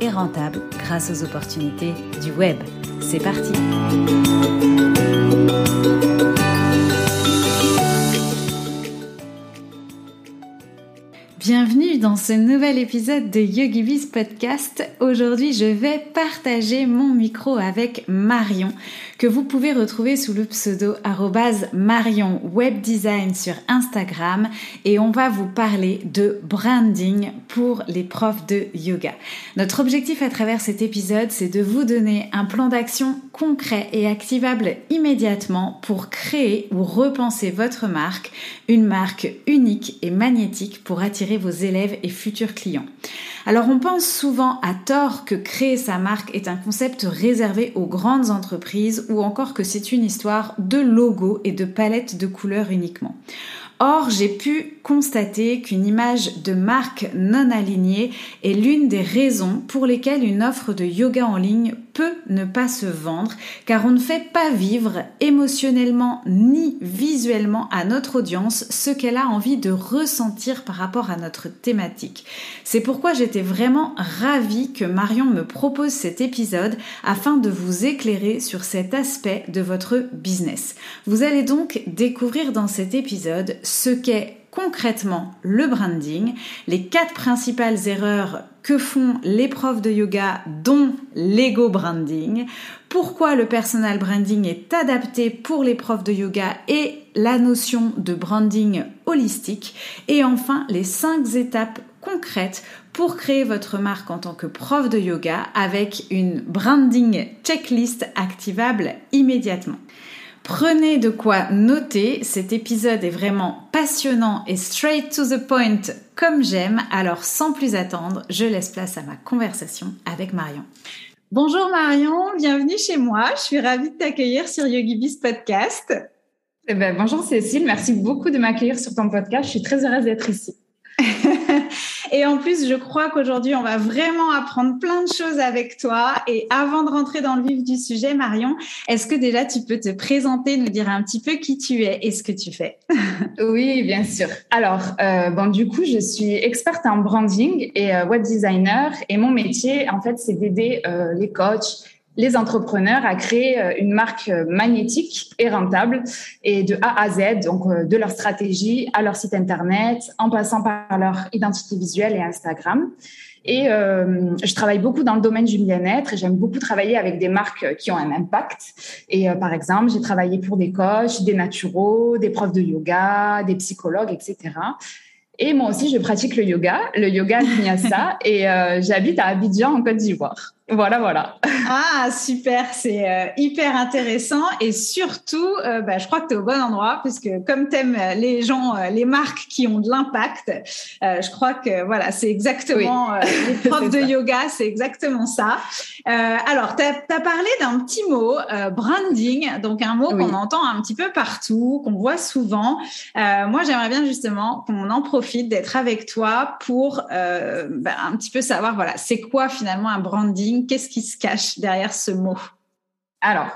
et rentable grâce aux opportunités du web. C'est parti Bienvenue dans ce nouvel épisode de YogiBiz Podcast. Aujourd'hui, je vais partager mon micro avec Marion, que vous pouvez retrouver sous le pseudo Marion Webdesign sur Instagram et on va vous parler de branding pour les profs de yoga. Notre objectif à travers cet épisode, c'est de vous donner un plan d'action concret et activable immédiatement pour créer ou repenser votre marque, une marque unique et magnétique pour attirer vos élèves et futurs clients. Alors on pense souvent à tort que créer sa marque est un concept réservé aux grandes entreprises ou encore que c'est une histoire de logo et de palette de couleurs uniquement. Or, j'ai pu constater qu'une image de marque non alignée est l'une des raisons pour lesquelles une offre de yoga en ligne peut ne pas se vendre, car on ne fait pas vivre émotionnellement ni visuellement à notre audience ce qu'elle a envie de ressentir par rapport à notre thématique. C'est pourquoi j'étais vraiment ravie que Marion me propose cet épisode afin de vous éclairer sur cet aspect de votre business. Vous allez donc découvrir dans cet épisode ce qu'est concrètement le branding, les quatre principales erreurs que font les profs de yoga, dont l'ego branding, pourquoi le personal branding est adapté pour les profs de yoga et la notion de branding holistique, et enfin les cinq étapes concrètes pour créer votre marque en tant que prof de yoga avec une branding checklist activable immédiatement. Prenez de quoi noter, cet épisode est vraiment passionnant et straight to the point comme j'aime, alors sans plus attendre, je laisse place à ma conversation avec Marion. Bonjour Marion, bienvenue chez moi, je suis ravie de t'accueillir sur YogiBiz Podcast. Eh ben, bonjour Cécile, merci beaucoup de m'accueillir sur ton podcast, je suis très heureuse d'être ici. Et en plus, je crois qu'aujourd'hui, on va vraiment apprendre plein de choses avec toi. Et avant de rentrer dans le vif du sujet, Marion, est-ce que déjà tu peux te présenter, nous dire un petit peu qui tu es et ce que tu fais? Oui, bien sûr. Alors, euh, bon, du coup, je suis experte en branding et euh, web designer. Et mon métier, en fait, c'est d'aider euh, les coachs les entrepreneurs à créer euh, une marque euh, magnétique et rentable et de A à Z, donc euh, de leur stratégie à leur site internet, en passant par leur identité visuelle et Instagram. Et je travaille beaucoup dans le domaine du bien-être et j'aime beaucoup travailler avec des marques qui ont un impact. Et par exemple, j'ai travaillé pour des coachs, des naturaux, des profs de yoga, des psychologues, etc. Et moi aussi, je pratique le yoga, le yoga Vinyasa, et j'habite à Abidjan, en Côte d'Ivoire. Voilà, voilà. Ah, super, c'est euh, hyper intéressant et surtout, euh, bah, je crois que tu es au bon endroit puisque comme tu aimes les gens, euh, les marques qui ont de l'impact, je crois que voilà, c'est exactement les profs de yoga, c'est exactement ça. alors, tu as, parlé d'un petit mot, branding, donc un mot qu'on entend un petit peu partout, qu'on voit souvent. moi, j'aimerais bien justement qu'on en profite d'être avec toi pour bah, un petit peu savoir, voilà, c'est quoi finalement un branding Qu'est-ce qui se cache derrière ce mot? Alors,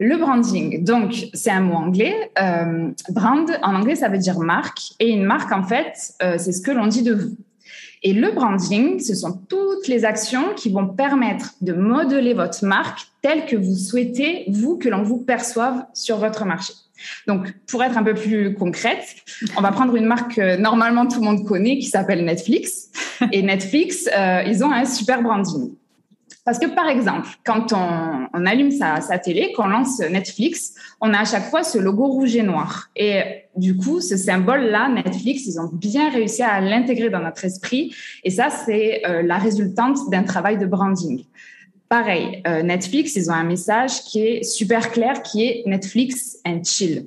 le branding, donc c'est un mot anglais. Euh, brand, en anglais, ça veut dire marque. Et une marque, en fait, euh, c'est ce que l'on dit de vous. Et le branding, ce sont toutes les actions qui vont permettre de modeler votre marque telle que vous souhaitez, vous, que l'on vous perçoive sur votre marché. Donc, pour être un peu plus concrète, on va prendre une marque que normalement tout le monde connaît qui s'appelle Netflix. Et Netflix, euh, ils ont un super branding. Parce que par exemple, quand on, on allume sa, sa, télé, qu'on lance Netflix, on a à chaque fois ce logo rouge et noir. Et du coup, ce symbole-là, Netflix, ils ont bien réussi à l'intégrer dans notre esprit. Et ça, c'est euh, la résultante d'un travail de branding. Pareil, euh, Netflix, ils ont un message qui est super clair, qui est Netflix and chill.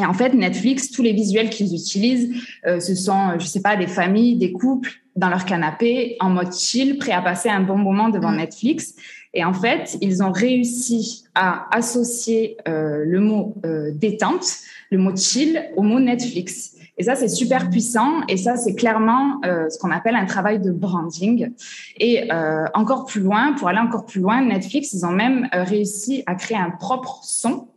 Et en fait, Netflix, tous les visuels qu'ils utilisent, euh, ce sont, je sais pas, des familles, des couples dans leur canapé, en mode chill, prêt à passer un bon moment devant mm. Netflix. Et en fait, ils ont réussi à associer euh, le mot euh, détente, le mot chill, au mot Netflix. Et ça, c'est super puissant. Et ça, c'est clairement euh, ce qu'on appelle un travail de branding. Et euh, encore plus loin, pour aller encore plus loin, Netflix, ils ont même euh, réussi à créer un propre son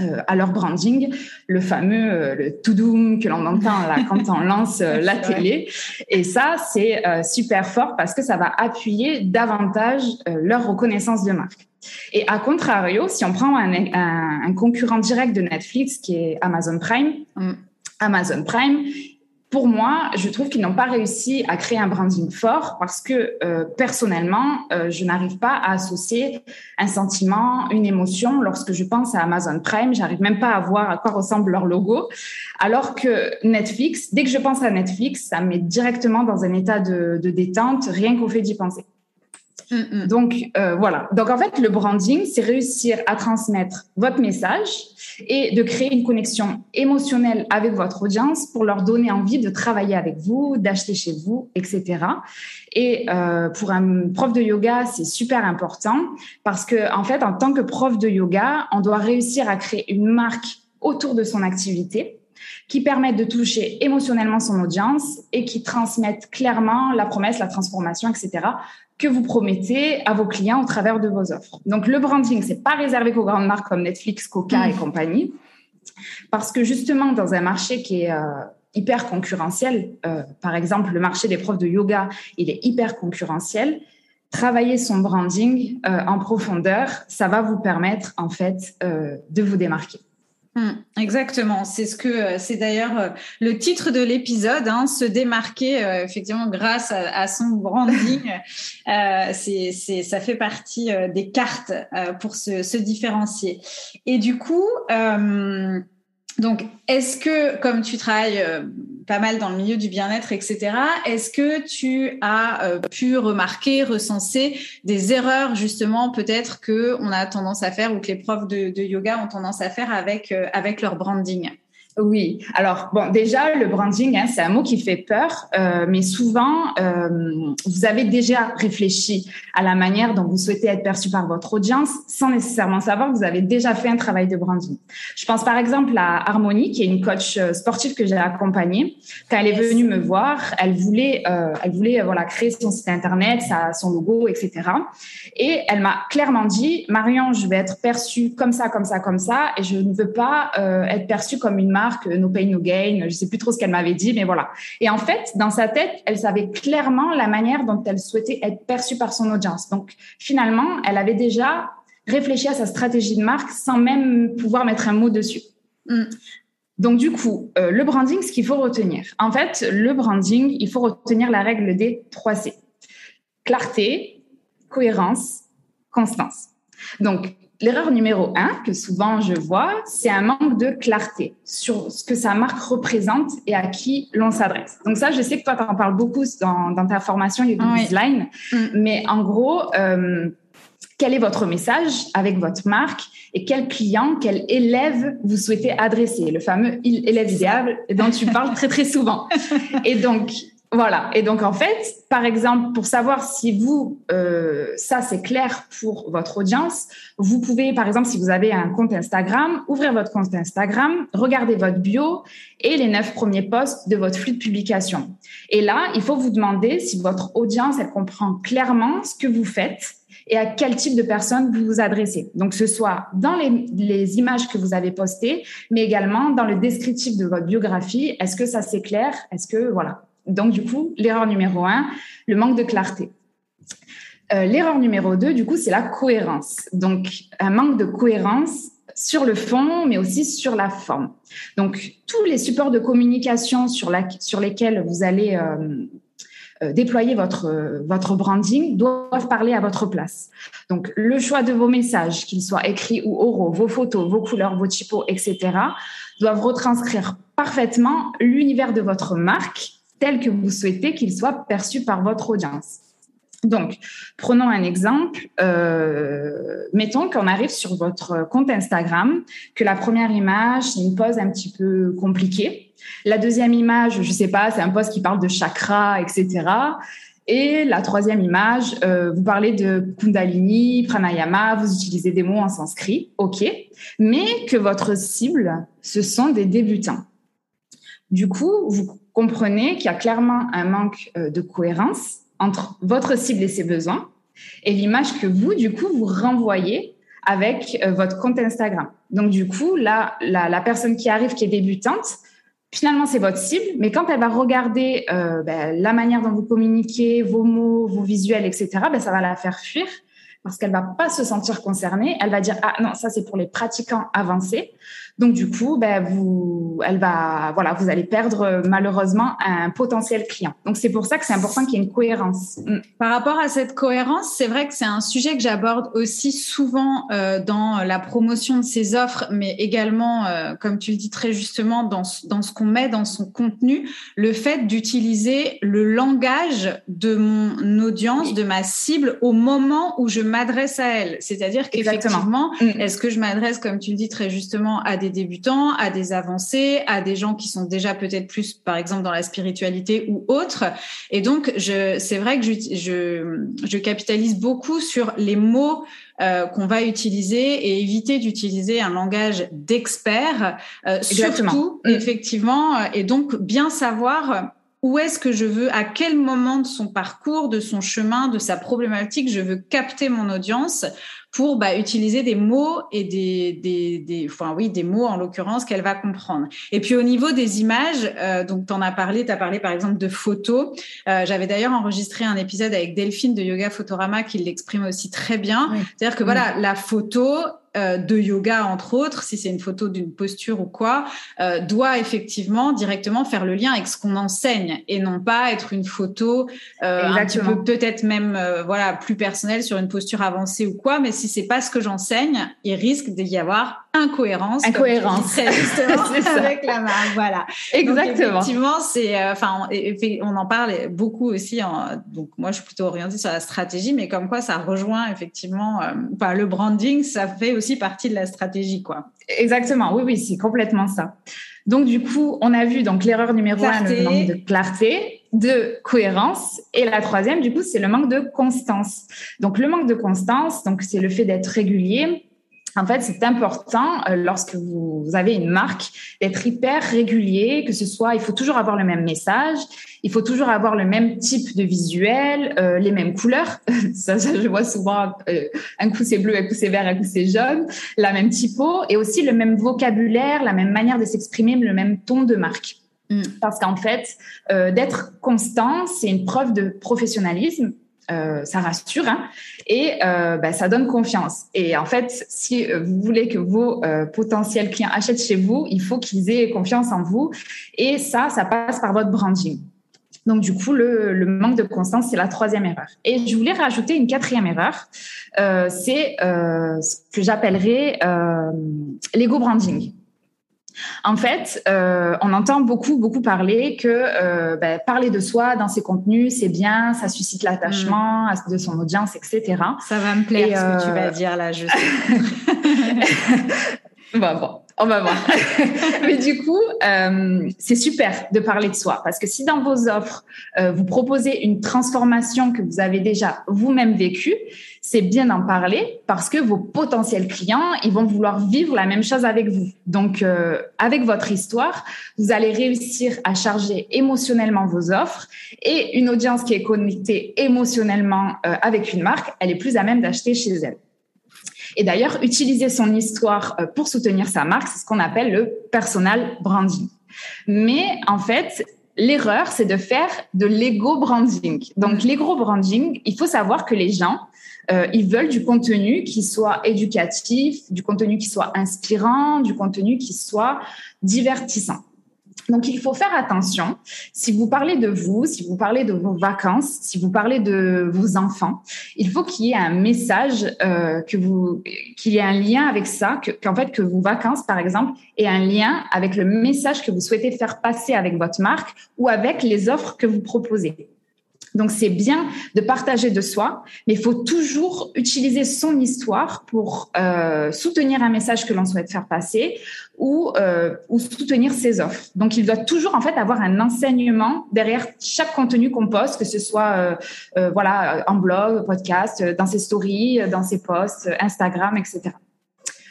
euh, à leur branding, le fameux euh, le to doom que l'on entend là quand on lance euh, la télé. Et ça, c'est super fort parce que ça va appuyer davantage leur reconnaissance de marque. Et à contrario, si on prend un, un, un, concurrent direct de Netflix qui est Amazon Prime, mm. Amazon Prime, pour moi, je trouve qu'ils n'ont pas réussi à créer un branding fort parce que euh, personnellement, euh, je n'arrive pas à associer un sentiment, une émotion lorsque je pense à Amazon Prime. J'arrive même pas à voir à quoi ressemble leur logo. Alors que Netflix, dès que je pense à Netflix, ça me met directement dans un état de, de détente, rien qu'au fait d'y penser. Mm, mm. Donc euh, voilà. Donc en fait, le branding, c'est réussir à transmettre votre message et de créer une connexion émotionnelle avec votre audience pour leur donner envie de travailler avec vous, d'acheter chez vous, etc. Et euh, pour un prof de yoga, c'est super important parce que en fait, en tant que prof de yoga, on doit réussir à créer une marque autour de son activité qui permettent de toucher émotionnellement son audience et qui transmettent clairement la promesse, la transformation, etc que vous promettez à vos clients au travers de vos offres. Donc le branding, c'est pas réservé qu'aux grandes marques comme Netflix, Coca et mmh. compagnie, parce que justement dans un marché qui est euh, hyper concurrentiel, euh, par exemple le marché des profs de yoga, il est hyper concurrentiel. Travailler son branding euh, en profondeur, ça va vous permettre en fait de vous démarquer. Hmm, exactement, c'est ce que euh, c'est d'ailleurs euh, le titre de l'épisode, hein, se démarquer euh, effectivement grâce à, son branding. c'est, c'est, ça fait partie des cartes pour se, se, différencier. Et du coup, donc, est-ce que, comme tu travailles euh, pas mal dans le milieu du bien-être, etc., est-ce que tu as euh, pu remarquer, recenser des erreurs justement peut-être que on a tendance à faire ou que les profs de, de yoga ont tendance à faire avec euh, avec leur branding? Oui, alors bon, déjà le branding, hein, c'est un mot qui fait peur, euh, mais souvent euh, vous avez déjà réfléchi à la manière dont vous souhaitez être perçu par votre audience, sans nécessairement savoir que vous avez déjà fait un travail de branding. Je pense par exemple à Harmonie, qui est une coach euh, sportive que j'ai accompagnée. Quand elle est venue me voir, elle voulait, elle voulait créer son site internet, son logo, etc. Et elle m'a clairement dit, Marion, je vais être perçue comme ça, comme ça, comme ça, et je ne veux pas être perçue comme une marque que No Pain No Gain. Je sais plus trop ce qu'elle m'avait dit, mais voilà. Et en fait, dans sa tête, elle savait clairement la manière dont elle souhaitait être perçue par son audience. Donc finalement, elle avait déjà réfléchi à sa stratégie de marque sans même pouvoir mettre un mot dessus. Mm. Donc du coup, euh, le branding, ce qu'il faut retenir. En fait, le branding, il faut retenir la règle des 3 C. Clarté, cohérence, constance. Donc, L'erreur numéro un que souvent je vois, c'est un manque de clarté sur ce que sa marque représente et à qui l'on s'adresse. Donc ça, je sais que toi, tu en parles beaucoup dans, dans ta formation Yoga oui. Design, mm. mais en gros, euh, quel est votre message avec votre marque et quel client, quel élève vous souhaitez adresser, le fameux élève idéal dont tu parles très très souvent. Et donc, voilà. Et donc en fait, par exemple, pour savoir si vous, euh, ça c'est clair pour votre audience, vous pouvez, par exemple, si vous avez un compte Instagram, ouvrir votre compte Instagram, regarder votre bio et les neuf premiers posts de votre flux de publication. Et là, il faut vous demander si votre audience, elle comprend clairement ce que vous faites et à quel type de personnes vous vous adressez. Donc, ce soit dans les, les images que vous avez postées, mais également dans le descriptif de votre biographie. Est-ce que ça c'est clair? Est-ce que voilà donc, du coup, l'erreur numéro un, le manque de clarté. Euh, l'erreur numéro deux, du coup, c'est la cohérence. Donc, un manque de cohérence sur le fond, mais aussi sur la forme. Donc, tous les supports de communication sur, lesquels vous allez euh, euh, déployer votre, votre branding doivent parler à votre place. Donc, le choix de vos messages, qu'ils soient écrits ou oraux, vos photos, vos couleurs, vos typos, etc., doivent retranscrire parfaitement l'univers de votre marque tel que vous souhaitez qu'il soit perçu par votre audience. Donc, prenons un exemple. Euh, mettons qu'on arrive sur votre compte Instagram, que la première image, c'est une pose un petit peu compliquée. La deuxième image, je sais pas, c'est un post qui parle de chakra, etc. Et la troisième image, euh, vous parlez de Kundalini, Pranayama, vous utilisez des mots en sanskrit, ok, mais que votre cible, ce sont des débutants. Du coup, vous comprenez qu'il y a clairement un manque euh, de cohérence entre votre cible et ses besoins et l'image que vous, du coup, vous renvoyez avec euh, votre compte Instagram. Donc, du coup, là, la, personne qui arrive, qui est débutante, finalement, c'est votre cible, mais quand elle va regarder euh, ben, la manière dont vous communiquez, vos mots, vos visuels, etc., ben, ça va la faire fuir parce qu'elle va pas se sentir concernée. Elle va dire ah non ça c'est pour les pratiquants avancés. Donc du coup, ben vous, elle va, voilà, vous allez perdre euh, malheureusement un potentiel client. Donc c'est pour ça que c'est important qu'il y ait une cohérence. Mm. Par rapport à cette cohérence, c'est vrai que c'est un sujet que j'aborde aussi souvent euh, dans la promotion de ces offres, mais également, euh, comme tu le dis très justement, dans, dans ce qu'on met dans son contenu, le fait d'utiliser le langage de mon audience, de ma cible, au moment où je m'adresse à elle. C'est-à-dire qu'effectivement, mm. est-ce que je m'adresse, comme tu le dis très justement, à des débutants, à des avancés, à des gens qui sont déjà peut-être plus, par exemple, dans la spiritualité ou autre. Et donc, c'est vrai que je, je, je, capitalise beaucoup sur les mots euh, qu'on va utiliser et éviter d'utiliser un langage d'expert, euh, surtout, mm. effectivement, et donc bien savoir où est-ce que je veux, à quel moment de son parcours, de son chemin, de sa problématique, je veux capter mon audience pour bah, utiliser des mots et des, des, des, enfin oui, des mots en l'occurrence qu'elle va comprendre. Et puis au niveau des images, euh, donc tu en as parlé, tu as parlé par exemple de photos. Euh, J'avais d'ailleurs enregistré un épisode avec Delphine de Yoga Photorama qui l'exprime aussi très bien. C'est-à-dire que voilà, la photo, euh, de yoga, entre autres, si c'est une photo d'une posture ou quoi, euh, doit effectivement directement faire le lien avec ce qu'on enseigne et non pas être une photo euh, un petit peu peut-être même voilà plus personnelle sur une posture avancée ou quoi. Mais si c'est pas ce que j'enseigne, il risque d'y avoir incohérence. Incohérence. justement avec la marque. Voilà. Exactement. effectivement, c'est, enfin, on, en parle beaucoup aussi. donc moi, je suis plutôt orientée sur la stratégie, mais comme quoi ça rejoint effectivement, enfin, le branding, ça fait aussi partie de la stratégie, quoi. Exactement. Oui, oui, c'est complètement ça. Donc, du coup, on a vu donc l'erreur numéro un, le manque de clarté, de cohérence, et la troisième, du coup, c'est le manque de constance. Donc, le manque de constance, donc c'est le fait d'être régulier, en fait, c'est important euh, lorsque vous, avez une marque d'être hyper régulier, que ce soit, il faut toujours avoir le même message, il faut toujours avoir le même type de visuel, euh, les mêmes couleurs. ça, je vois souvent, euh, un coup c'est bleu, un coup c'est vert, un coup c'est jaune, la même typo, et aussi le même vocabulaire, la même manière de s'exprimer, le même ton de marque. Mm. Parce qu'en fait, d'être constant, c'est une preuve de professionnalisme euh, ça rassure hein, et euh, bah, ça donne confiance. Et en fait, si euh, vous voulez que vos potentiels clients achètent chez vous, il faut qu'ils aient confiance en vous. Et ça, ça passe par votre branding. Donc du coup, le, le manque de constance, c'est la troisième erreur. Et je voulais rajouter une quatrième erreur, c'est ce que j'appellerais l'ego branding. En fait, euh, on entend beaucoup, beaucoup parler que euh, ben, parler de soi dans ses contenus, c'est bien, ça suscite l'attachement mm. de son audience, etc. Ça va me plaire ce que tu vas euh, dire là, je bon, bon, on va voir. Mais du coup, c'est super de parler de soi parce que si dans vos offres, vous proposez une transformation que vous avez déjà vous-même vécue, c'est bien d'en parler parce que vos potentiels clients, ils vont vouloir vivre la même chose avec vous. Donc, euh, avec votre histoire, vous allez réussir à charger émotionnellement vos offres et une audience qui est connectée émotionnellement euh, avec une marque, elle est plus à même d'acheter chez elle. Et d'ailleurs, utiliser son histoire euh, pour soutenir sa marque, c'est ce qu'on appelle le personal branding. Mais en fait, l'erreur, c'est de faire de l'ego branding. Donc, l'ego branding, il faut savoir que les gens, euh, ils veulent du contenu qui soit éducatif, du contenu qui soit inspirant, du contenu qui soit divertissant. Donc, il faut faire attention. Si vous parlez de vous, si vous parlez de vos vacances, si vous parlez de vos enfants, il faut qu'il y ait un message, euh, que vous, qu'il y ait un lien avec ça, qu'en fait que vos vacances, par exemple, aient un lien avec le message que vous souhaitez faire passer avec votre marque ou avec les offres que vous proposez. Donc c'est bien de partager de soi, mais il faut toujours utiliser son histoire pour euh, soutenir un message que l'on souhaite faire passer ou, euh, ou soutenir ses offres. Donc il doit toujours en fait avoir un enseignement derrière chaque contenu qu'on poste, que ce soit euh voilà en blog, podcast, dans ses stories, dans ses posts, Instagram, etc.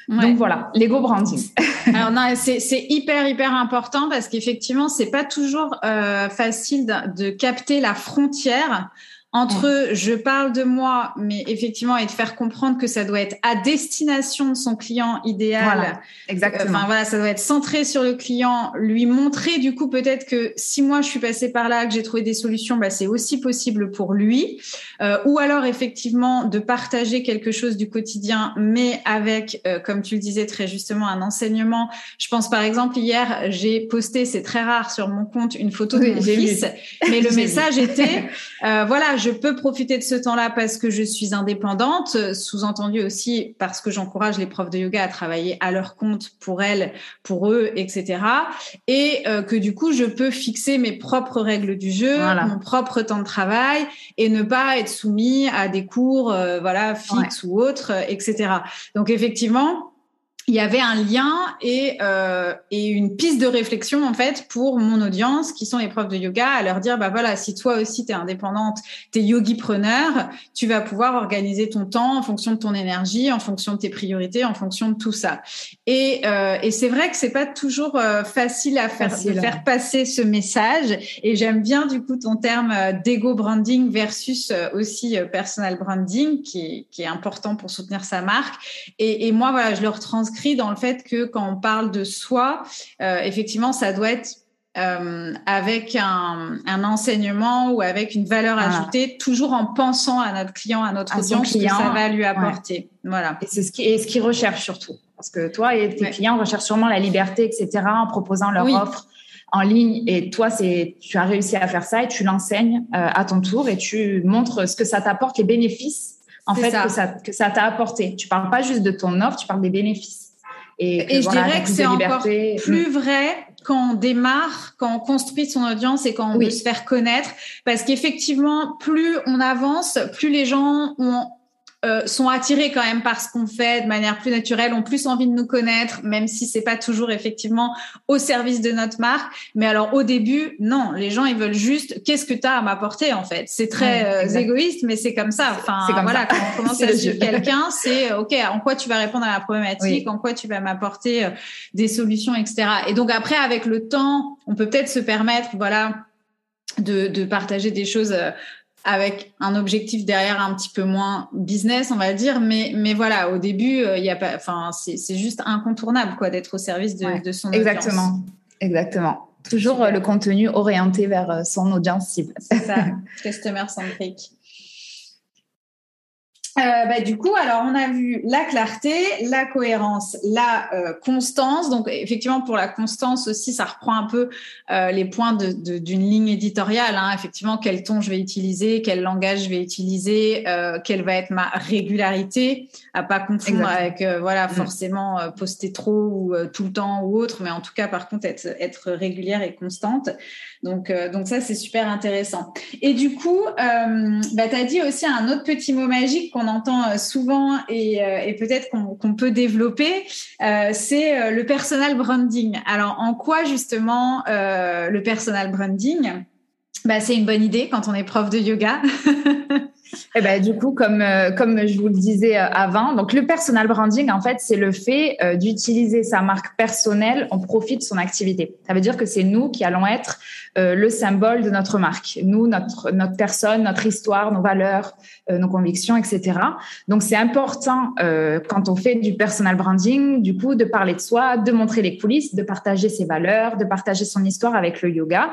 Donc voilà, l'ego branding. Alors c'est hyper hyper important parce qu'effectivement c'est pas toujours euh, facile de, de, capter la frontière entre je parle de moi, mais effectivement, et de faire comprendre que ça doit être à destination de son client idéal. Voilà, exactement. Enfin voilà, ça doit être centré sur le client, lui montrer du coup peut-être que si moi je suis passée par là, que j'ai trouvé des solutions, bah, c'est aussi possible pour lui. Euh, ou alors effectivement de partager quelque chose du quotidien, mais avec, euh, comme tu le disais très justement, un enseignement. Je pense par exemple hier, j'ai posté, c'est très rare sur mon compte, une photo de mon fils, mais le message était, euh, voilà je peux profiter de ce temps-là parce que je suis indépendante, sous-entendu aussi parce que j'encourage les profs de yoga à travailler à leur compte pour elles, pour eux, etc. Et euh, que du coup, je peux fixer mes propres règles du jeu, mon propre temps de travail et ne pas être soumis à des cours, euh, voilà, fixes ou autres, etc. Donc effectivement, il y avait un lien et, euh, et une piste de réflexion en fait pour mon audience qui sont les profs de yoga à leur dire bah voilà si toi aussi tu es indépendante tu es yogi preneur tu vas pouvoir organiser ton temps en fonction de ton énergie en fonction de tes priorités en fonction de tout ça. Et, euh, et c'est vrai que c'est pas toujours euh, facile à faire de faire passer ce message. Et j'aime bien du coup ton terme d'ego branding versus aussi personal branding qui, qui est important pour soutenir sa marque. Et, et moi voilà je le retranscris dans le fait que quand on parle de soi, euh, effectivement, ça doit être euh, avec un, enseignement ou avec une valeur ajoutée, toujours en pensant à notre client, à notre audience, client, que ça va lui apporter. Voilà. Et c'est ce qui, ce qui recherche surtout. Parce que toi et tes clients recherchent sûrement la liberté, etc., en proposant leur offre en ligne. Et toi, c'est, tu as réussi à faire ça et tu l'enseignes euh, à ton tour et tu montres ce que ça t'apporte, les bénéfices en fait que ça que ça t'a apporté. Tu parles pas juste de ton offre, tu parles des bénéfices. Et, je dirais que c'est encore plus vrai quand on démarre, quand on construit son audience et quand on veut se faire connaître. Parce qu'effectivement, plus on avance, plus les gens ont euh, sont attirés quand même par ce qu'on fait de manière plus naturelle, ont plus envie de nous connaître, même si c'est pas toujours effectivement au service de notre marque. Mais alors au début, non, les gens ils veulent juste qu'est-ce que tu as à m'apporter en fait? C'est très euh, égoïste, mais c'est comme ça. Enfin voilà, quand on commence à suivre quelqu'un, c'est ok, en quoi tu vas répondre à la problématique, en quoi tu vas m'apporter euh, des solutions, etc. Et donc après, avec le temps, on peut peut-être se permettre, voilà. De, de, partager des choses avec un objectif derrière un petit peu moins business, on va dire. Mais, mais voilà, au début, euh, il y a pas, enfin, c'est juste incontournable, quoi, d'être au service de, de son exactement. audience. Exactement. Toujours euh, le contenu orienté vers euh, son audience cible. C'est ça, customer centric. Euh, bah, du coup, alors on a vu la clarté, la cohérence, la euh, constance. Donc effectivement, pour la constance aussi, ça reprend un peu euh, les points d'une de, ligne éditoriale. Hein. Effectivement, quel ton je vais utiliser, quel langage je vais utiliser, quelle va être ma régularité, à pas confondre avec voilà mm. forcément poster trop ou tout le temps ou autre, mais en tout cas par contre être, être régulière et constante. Donc donc ça c'est super intéressant. Et du coup, bah, tu as dit aussi un autre petit mot magique qu'on entend euh, souvent et, euh, et peut-être qu'on peut développer, euh, c'est le personal branding. Alors, en quoi justement le personal branding bah, C'est une bonne idée quand on est prof de yoga? Eh ben, du coup, comme, comme je vous le disais avant, donc le personal branding, en fait, c'est le fait d'utiliser sa marque personnelle en profit de son activité. Ça veut dire que c'est nous qui allons être euh, le symbole de notre marque. Nous, notre, notre personne, notre histoire, nos valeurs, euh, nos convictions, etc. Donc, c'est important euh, quand on fait du personal branding, du coup, de parler de soi, de montrer les coulisses, de partager ses valeurs, de partager son histoire avec le yoga.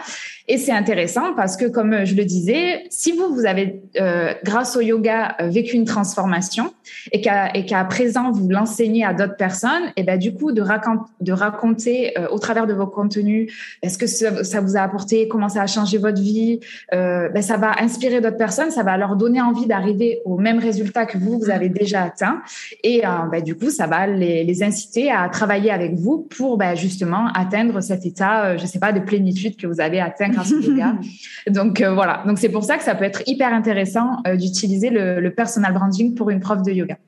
Et c'est intéressant parce que, comme je le disais, si vous, vous avez grâce au yoga, vécu une transformation et qu'à présent, vous l'enseignez à d'autres personnes, et ben, du coup, de, de raconter au travers de vos contenus, est-ce que ça, vous a apporté, comment ça a changé votre vie, ben, ça va inspirer d'autres personnes, ça va leur donner envie d'arriver au même résultat que vous, vous avez déjà atteint. Et ben, du coup, ça va les, les, inciter à travailler avec vous pour ben, justement atteindre cet état, je sais pas, de plénitude que vous avez atteint grâce au yoga. Donc voilà, donc c'est pour ça que ça peut être hyper intéressant d'utiliser le, le personal branding pour une prof de yoga.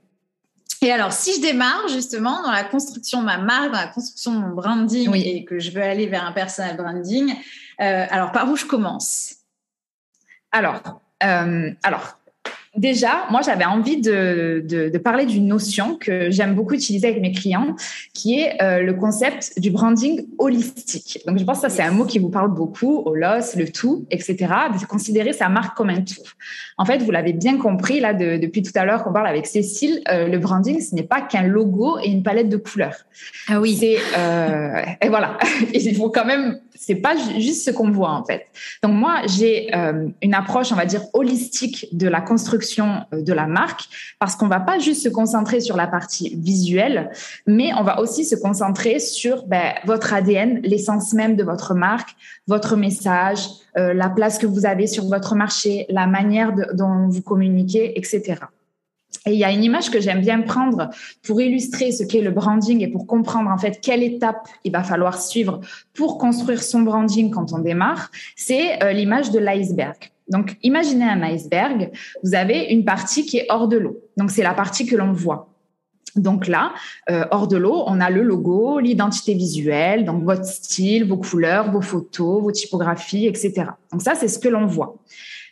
Et alors, si je démarre justement dans la construction de ma marque, dans la construction de mon branding et que je veux aller vers un personal branding, euh, alors par où je commence? Alors, euh, alors Déjà, moi, j'avais envie de, de, parler d'une notion que j'aime beaucoup utiliser avec mes clients, qui est euh, le concept du branding holistique. Donc, je pense que ça, c'est un mot qui vous parle beaucoup, holos, le tout, etc. De considérer sa marque comme un tout. En fait, vous l'avez bien compris, là, depuis tout à l'heure qu'on parle avec Cécile, euh, le branding, ce n'est pas qu'un logo et une palette de couleurs. Ah oui. C'est, euh, et voilà. Il faut quand même c'est pas juste ce qu'on voit en fait. Donc moi, j'ai une approche, on va dire holistique de la construction euh, de la marque parce qu'on va pas juste se concentrer sur la partie visuelle, mais on va aussi se concentrer sur ben, votre ADN, l'essence même de votre marque, votre message, euh, la place que vous avez sur votre marché, la manière dont vous communiquez, etc. Et il y a une image que j'aime bien prendre pour illustrer ce qu'est le branding et pour comprendre en fait quelle étape il va falloir suivre pour construire son branding quand on démarre. C'est euh, l'image de l'iceberg. Donc, imaginez un iceberg. Vous avez une partie qui est hors de l'eau. Donc, c'est la partie que l'on voit. Donc là, euh, hors de l'eau, on a le logo, l'identité visuelle, donc votre style, vos couleurs, vos photos, vos typographies, etc. Donc ça, c'est ce que l'on voit.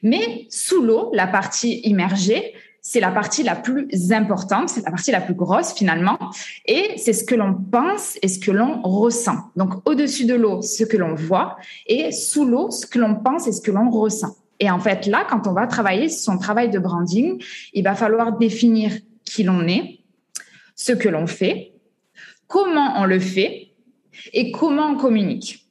Mais sous l'eau, la partie immergée, c'est la partie la plus importante, c'est la partie la plus grosse finalement, et c'est ce que l'on pense et ce que l'on ressent. Donc au-dessus de l'eau, ce que l'on voit, et sous l'eau, ce que l'on pense et ce que l'on ressent. Et en fait, là, quand on va travailler son travail de branding, il va falloir définir qui l'on est, ce que l'on fait, comment on le fait et comment on communique.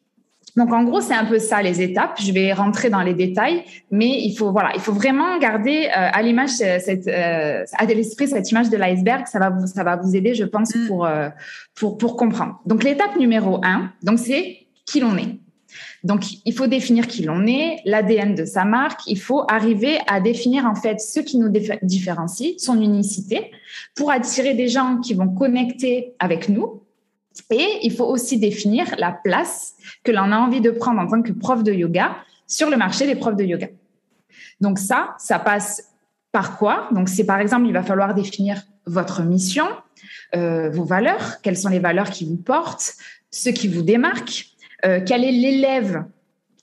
Donc en gros, c'est un peu ça les étapes. Je vais rentrer dans les détails, mais il faut voilà, il faut vraiment garder euh, à l'image cette euh, à l'esprit cette image de l'iceberg. Ça va vous ça va vous aider, je pense, mm. pour euh, pour pour comprendre. Donc l'étape numéro un, donc c'est qui l'on est. Donc, il faut définir qui l'on est, l'ADN de sa marque. Il faut arriver à définir en fait ce qui nous différencie, son unicité, pour attirer des gens qui vont connecter avec nous, et il faut aussi définir la place que l'on a envie de prendre en tant que prof de yoga sur le marché des profs de yoga. Donc ça, ça passe par quoi? Donc c'est par exemple, il va falloir définir votre mission, euh, vos valeurs, quelles sont les valeurs qui vous portent, ce qui vous démarque, euh, quel est l'élève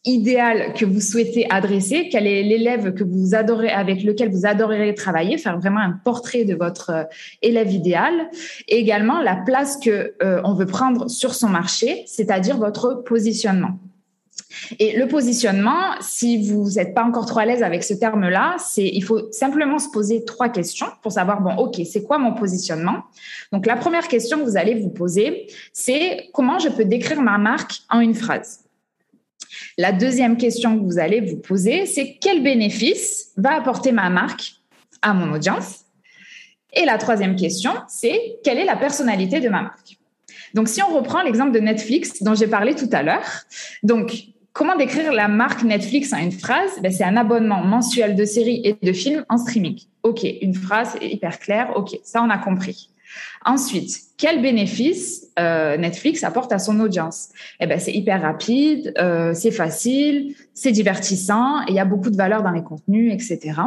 idéal que vous souhaitez adresser, quel est l'élève que vous adorez, avec lequel vous adorerez travailler, faire vraiment un portrait de votre euh, élève idéal, et également la place que euh, on veut prendre sur son marché, c'est-à-dire votre positionnement. Et le positionnement, si vous n'êtes pas encore trop à l'aise avec ce terme-là, c'est il faut simplement se poser trois questions pour savoir bon, ok, c'est quoi mon positionnement? Donc la première question que vous allez vous poser, c'est comment je peux décrire ma marque en une phrase? La deuxième question que vous allez vous poser, c'est quel bénéfice va apporter ma marque à mon audience? Et la troisième question, c'est quelle est la personnalité de ma marque? Donc, si on reprend l'exemple de Netflix dont j'ai parlé tout à l'heure, donc comment décrire la marque Netflix en une phrase? Ben, C'est un abonnement mensuel de séries et de films en streaming. Ok, une phrase hyper claire. Ok, ça on a compris. Ensuite, quel bénéfice euh, Netflix apporte à son audience? Eh ben, c'est hyper rapide, euh, c'est facile, c'est divertissant, et il y a beaucoup de valeur dans les contenus, etc.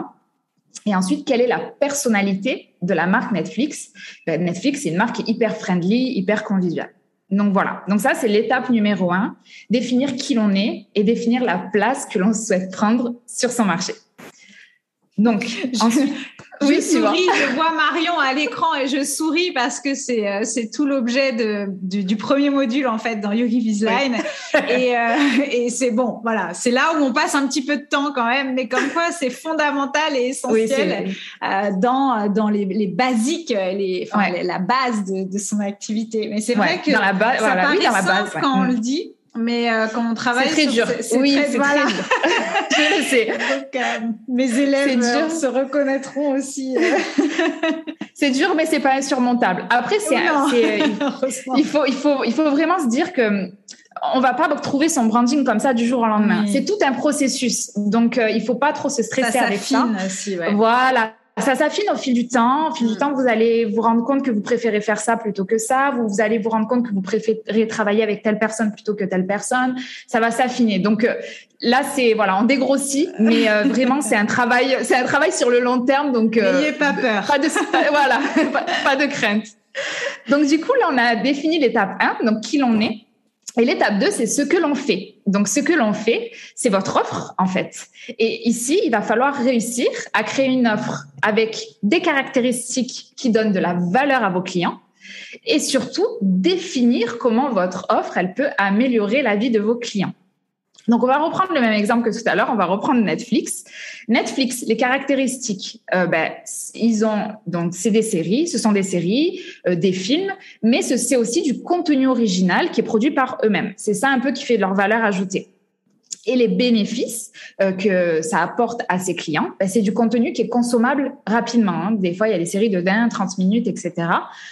Et ensuite, quelle est la personnalité de la marque Netflix? Ben, Netflix, c'est une marque hyper friendly, hyper conviviale. Donc voilà. Donc ça, c'est l'étape numéro un définir qui l'on est et définir la place que l'on souhaite prendre sur son marché. Donc, je, oui, souris, je vois Marion à l'écran et je souris parce que c'est euh, c'est tout l'objet de du, du, premier module en fait dans Yogi Visline et, euh, et c'est bon, voilà, c'est là où on passe un petit peu de temps quand même, mais comme quoi c'est fondamental et essentiel euh, dans dans les, les basiques, les, enfin, la base de, de, son activité. Mais c'est vrai que dans la base, ça paraît simple quand on le dit mais euh, quand on travaille, c'est très dur. oui, c'est voilà. dur. Je le sais. Donc, euh, mes élèves euh, se reconnaîtront aussi. c'est dur, mais c'est pas insurmontable. Après, c'est, il faut, il faut, il faut vraiment se dire que on va pas trouver son branding comme ça du jour au lendemain. C'est tout un processus. Donc, il faut pas trop se stresser avec ça. Aussi, ouais. Voilà ça s'affine au fil du temps. Au fil du mm. temps, vous allez vous rendre compte que vous préférez faire ça plutôt que ça. Vous, vous allez vous rendre compte que vous préférez travailler avec telle personne plutôt que telle personne. Ça va s'affiner. Donc euh, là, c'est voilà, on dégrossit, mais euh, vraiment, c'est un travail, c'est un travail sur le long terme. Donc euh, n'ayez pas peur. Pas de voilà, pas, de crainte. Donc du coup, là, on a défini l'étape 1, donc qui l'on est. Et l'étape 2, c'est ce que l'on fait. Donc, ce que l'on fait, c'est votre offre, en fait. Et ici, il va falloir réussir à créer une offre avec des caractéristiques qui donnent de la valeur à vos clients et surtout définir comment votre offre, elle peut améliorer la vie de vos clients. Donc, on va reprendre le même exemple que tout à l'heure. On va reprendre Netflix. Netflix, les caractéristiques, euh, ben, ils ont donc c'est des séries, ce sont des séries, euh, des films, mais c'est aussi du contenu original qui est produit par eux-mêmes. C'est ça un peu qui fait leur valeur ajoutée et les bénéfices euh, que ça apporte à ses clients, ben, c'est du contenu qui est consommable rapidement. Hein. Des fois, il y a des séries de 20, 30 minutes, etc.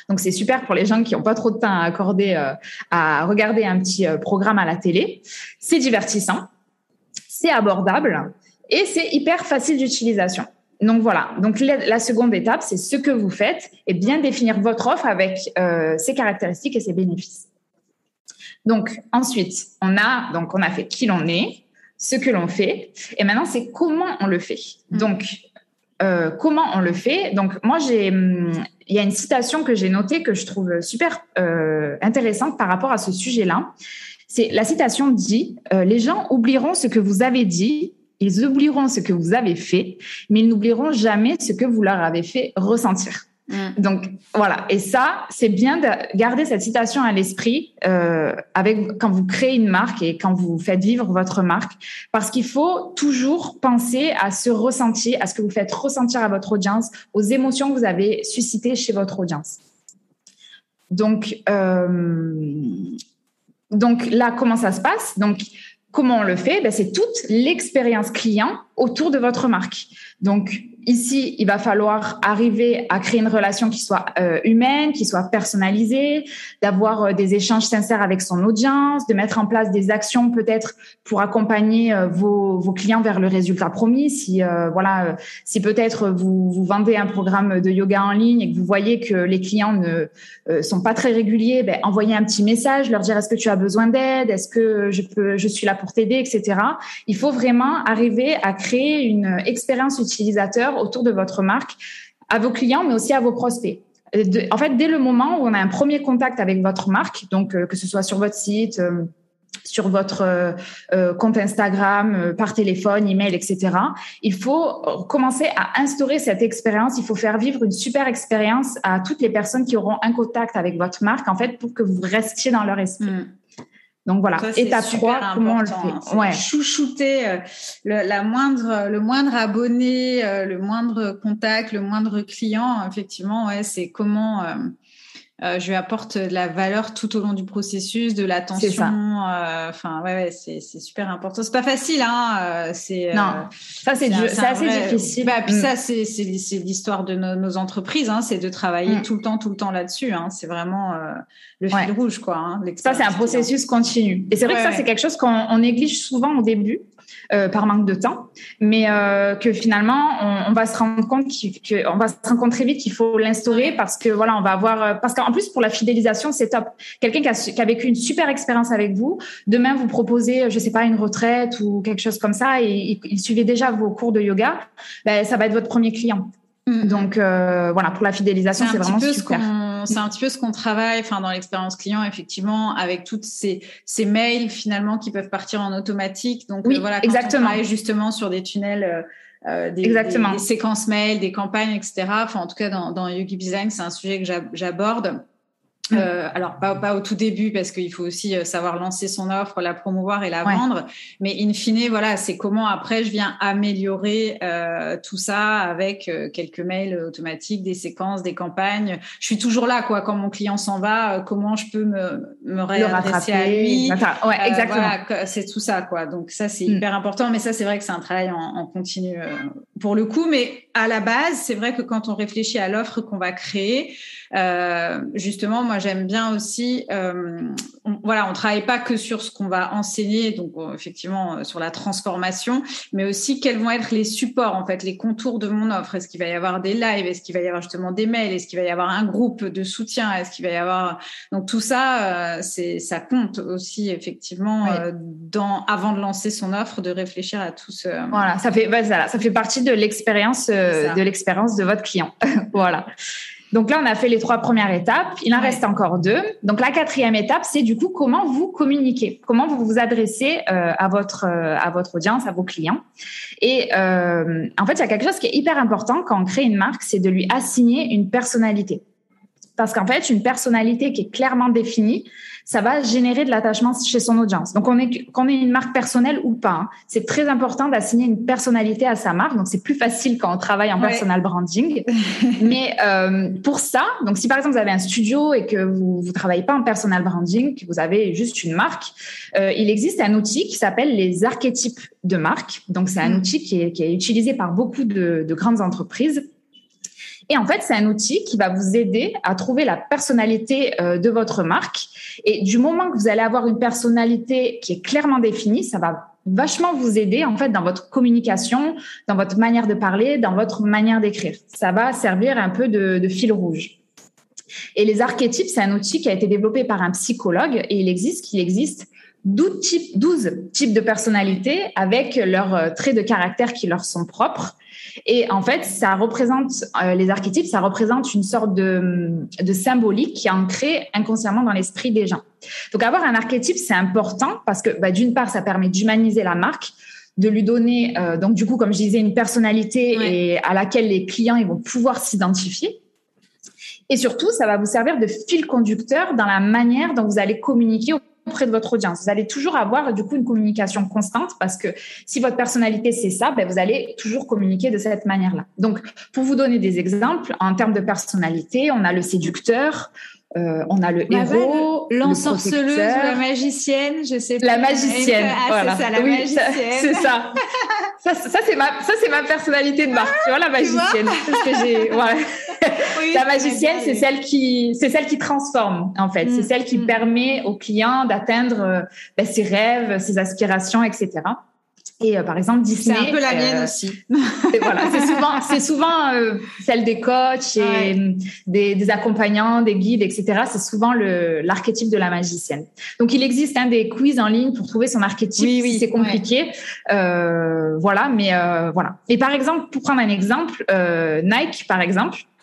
Donc, c'est super pour les gens qui n'ont pas trop de temps à accorder euh, à regarder un petit euh, programme à la télé. C'est divertissant, c'est abordable et c'est hyper facile d'utilisation. Donc voilà. Donc la, seconde étape, c'est ce que vous faites et bien définir votre offre avec ses caractéristiques et ses bénéfices. Donc ensuite, on a donc on a fait qui l'on est, ce que l'on fait, et maintenant c'est comment on le fait. Mm. Donc euh, comment on le fait Donc moi j'ai hum, il y a une citation que j'ai notée que je trouve super euh, intéressante par rapport à ce sujet-là. C'est la citation dit euh, les gens oublieront ce que vous avez dit, ils oublieront ce que vous avez fait, mais ils n'oublieront jamais ce que vous leur avez fait ressentir. Mm. Donc voilà, et ça, c'est bien de garder cette citation à l'esprit euh, avec quand vous créez une marque et quand vous faites vivre votre marque, parce qu'il faut toujours penser à ce ressenti, à ce que vous faites ressentir à votre audience, aux émotions que vous avez suscitées chez votre audience. Donc, euh, donc là, comment ça se passe? Donc, comment on le fait? Ben, C'est toute l'expérience client autour de votre marque. Donc, ici, il va falloir arriver à créer une relation qui soit euh, humaine, qui soit personnalisée, d'avoir euh, des échanges sincères avec son audience, de mettre en place des actions peut-être pour accompagner euh, vos, clients vers le résultat promis. Si voilà, si peut-être vous, vous vendez un programme de yoga en ligne et que vous voyez que les clients ne sont pas très réguliers, ben, envoyez un petit message, leur dire est-ce que tu as besoin d'aide, est-ce que je peux, je suis là pour t'aider, etc. Il faut vraiment arriver à créer une expérience utilisateur autour de votre marque à vos clients, mais aussi à vos prospects. en fait, dès le moment où on a un premier contact avec votre marque, donc euh, que ce soit sur votre site, euh, sur votre euh, compte Instagram, par téléphone, email, etc. Il faut commencer à instaurer cette expérience. Il faut faire vivre une super expérience à toutes les personnes qui auront un contact avec votre marque, en fait, pour que vous restiez dans leur esprit. Mm. Donc voilà, étape 3, comment on le fait ouais. Chouchouter euh, le, la moindre, le moindre abonné, euh, le moindre contact, le moindre client, effectivement, ouais, c'est comment euh, euh, je lui apporte de la valeur tout au long du processus, de l'attention. Euh, enfin, ouais, ouais c'est super important. C'est pas facile, hein. Euh, c'est non, ça c'est assez difficile. Bah, puis mm. ça, c'est c'est l'histoire de nos, nos entreprises. Hein, c'est de travailler mm. tout le temps, tout le temps là-dessus. Hein. C'est vraiment le fil rouge, quoi. Hein, ça, c'est un processus continu. Et c'est vrai que ça, c'est quelque chose qu'on néglige souvent au début. Euh, par manque de temps, mais euh, que finalement on, va se rendre compte qu'on va se rendre compte très vite qu'il faut l'instaurer parce que voilà on va avoir euh, parce qu'en plus pour la fidélisation c'est top. Quelqu'un qui a, qui a, vécu une super expérience avec vous, demain vous proposez je sais pas une retraite ou quelque chose comme ça et il, suivait déjà vos cours de yoga, ben, ça va être votre premier client. Mm. Donc voilà pour la fidélisation c'est vraiment super c'est un petit peu ce qu'on travaille, enfin dans l'expérience client, effectivement, avec toutes ces, ces mails finalement qui peuvent partir en automatique. Donc oui, voilà, quand exactement. on travaille justement sur des tunnels. Euh, euh des, des, séquences mails, des campagnes, etc. Enfin, en tout cas, dans, dans Yugi Design, c'est un sujet que j'aborde. Euh, alors pas, pas, au tout début parce qu'il faut aussi euh, savoir lancer son offre, la promouvoir et la vendre. Mais in fine, voilà, c'est comment après je viens améliorer euh, tout ça avec euh, quelques mails automatiques, des séquences, des campagnes. Je suis toujours là, quoi. Quand mon client s'en va, comment je peux me, me réadresser à lui? Ouais, exactement. Voilà, c'est tout ça, quoi. Donc ça, c'est mm. hyper important. Mais ça, c'est vrai que c'est un travail en, en continu pour le coup. Mais à la base, c'est vrai que quand on réfléchit à l'offre qu'on va créer, justement, moi j'aime bien aussi, euh, on, voilà, on travaille pas que sur ce qu'on va enseigner, donc euh, effectivement euh, sur la transformation, mais aussi quels vont être les supports en fait, les contours de mon offre. Est-ce qu'il va y avoir des lives? Est-ce qu'il va y avoir justement des mails? Est-ce qu'il va y avoir un groupe de soutien? Est-ce qu'il va y avoir donc tout ça, c'est ça compte aussi effectivement dans avant de lancer son offre, de réfléchir à tout ce. Voilà, ça fait bah, ça, ça fait partie de l'expérience de l'expérience de votre client. voilà. Donc là, on a fait les trois premières étapes. Il en reste encore deux. Donc la quatrième étape, c'est du coup comment vous communiquez, comment vous vous adressez euh, à votre euh, à votre audience, à vos clients. Et euh, en fait, il y a quelque chose qui est hyper important quand on crée une marque, c'est de lui assigner une personnalité. Parce qu'en fait, une personnalité qui est clairement définie, ça va générer de l'attachement chez son audience. Donc, on est qu'on ait une marque personnelle ou pas, hein, c'est très important d'assigner une personnalité à sa marque. Donc, c'est plus facile quand on travaille en personal branding. Mais euh, pour ça, donc si par exemple vous avez un studio et que vous vous travaillez pas en personal branding, que vous avez juste une marque, euh, il existe un outil qui s'appelle les archétypes de marque. Donc, c'est un mm. outil qui est, qui est, utilisé par beaucoup de, de grandes entreprises et en fait, c'est un outil qui va vous aider à trouver la personnalité euh, de votre marque. Et du moment que vous allez avoir une personnalité qui est clairement définie, ça va vachement vous aider en fait dans votre communication, dans votre manière de parler, dans votre manière d'écrire. Ça va servir un peu de, fil rouge. Et les archétypes, c'est un outil qui a été développé par un psychologue et il existe qu'il existe 12 types, 12 types de personnalités avec leurs euh, traits de caractère qui leur sont propres. Et en fait, ça représente euh, les archétypes, ça représente une sorte de, de symbolique qui est ancrée inconsciemment dans l'esprit des gens. Donc, avoir un archétype, c'est important parce que, bah, d'une part, ça permet d'humaniser la marque, de lui donner, euh, donc du coup, comme je disais, une personnalité et à laquelle les clients ils vont pouvoir s'identifier. Et surtout, ça va vous servir de fil conducteur dans la manière dont vous allez communiquer de votre audience. Vous allez toujours avoir du coup une communication constante parce que si votre personnalité c'est ça, ben, vous allez toujours communiquer de cette manière-là. Donc, pour vous donner des exemples, en termes de personnalité, on a le séducteur, euh, on a le héros, l'ensorceleuse, la magicienne, je sais pas. La magicienne, ah, voilà. C'est ça, la magicienne. C'est ça. ça, ça c'est ma, ça c'est ma personnalité de marque. tu vois la magicienne. C'est ce que j'ai. Ouais. la magicienne, c'est celle qui, c'est celle qui transforme en fait. c'est mm, celle qui mm. permet au client d'atteindre euh, ben, ses rêves, ses aspirations, etc. Et euh, par exemple, Disney. C'est un peu la mienne euh, aussi. voilà, c'est souvent, c'est souvent euh, celle des coachs et des, des, accompagnants, des guides, etc. C'est souvent le l'archétype de la magicienne. Donc, il existe un des quiz en ligne pour trouver son archétype. Oui, oui, c'est compliqué. voilà, mais voilà. Et par exemple, pour prendre un exemple, Nike, par exemple, euh,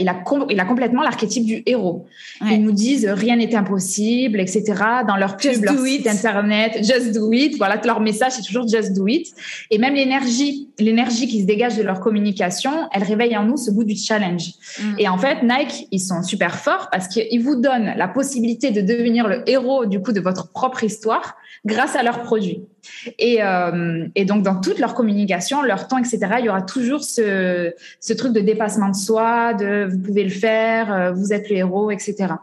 il a, il a complètement l'archétype du héros. Ils nous disent rien n'est impossible, etc. Dans leur pub, leur site internet, just do it. Voilà, leur message c'est toujours just do it. Et même l'énergie, l'énergie qui se dégage de leur communication, elle réveille en nous ce goût du challenge. Mm. Et en fait, Nike, ils sont super forts parce qu'ils vous donnent la possibilité de devenir le héros du coup de votre propre histoire grâce à leurs produits. Et, euh, et, donc, dans toute leur communication, leur temps, etc., il y aura toujours ce, ce truc de dépassement de soi, de vous pouvez le faire, euh, vous êtes le héros, etc.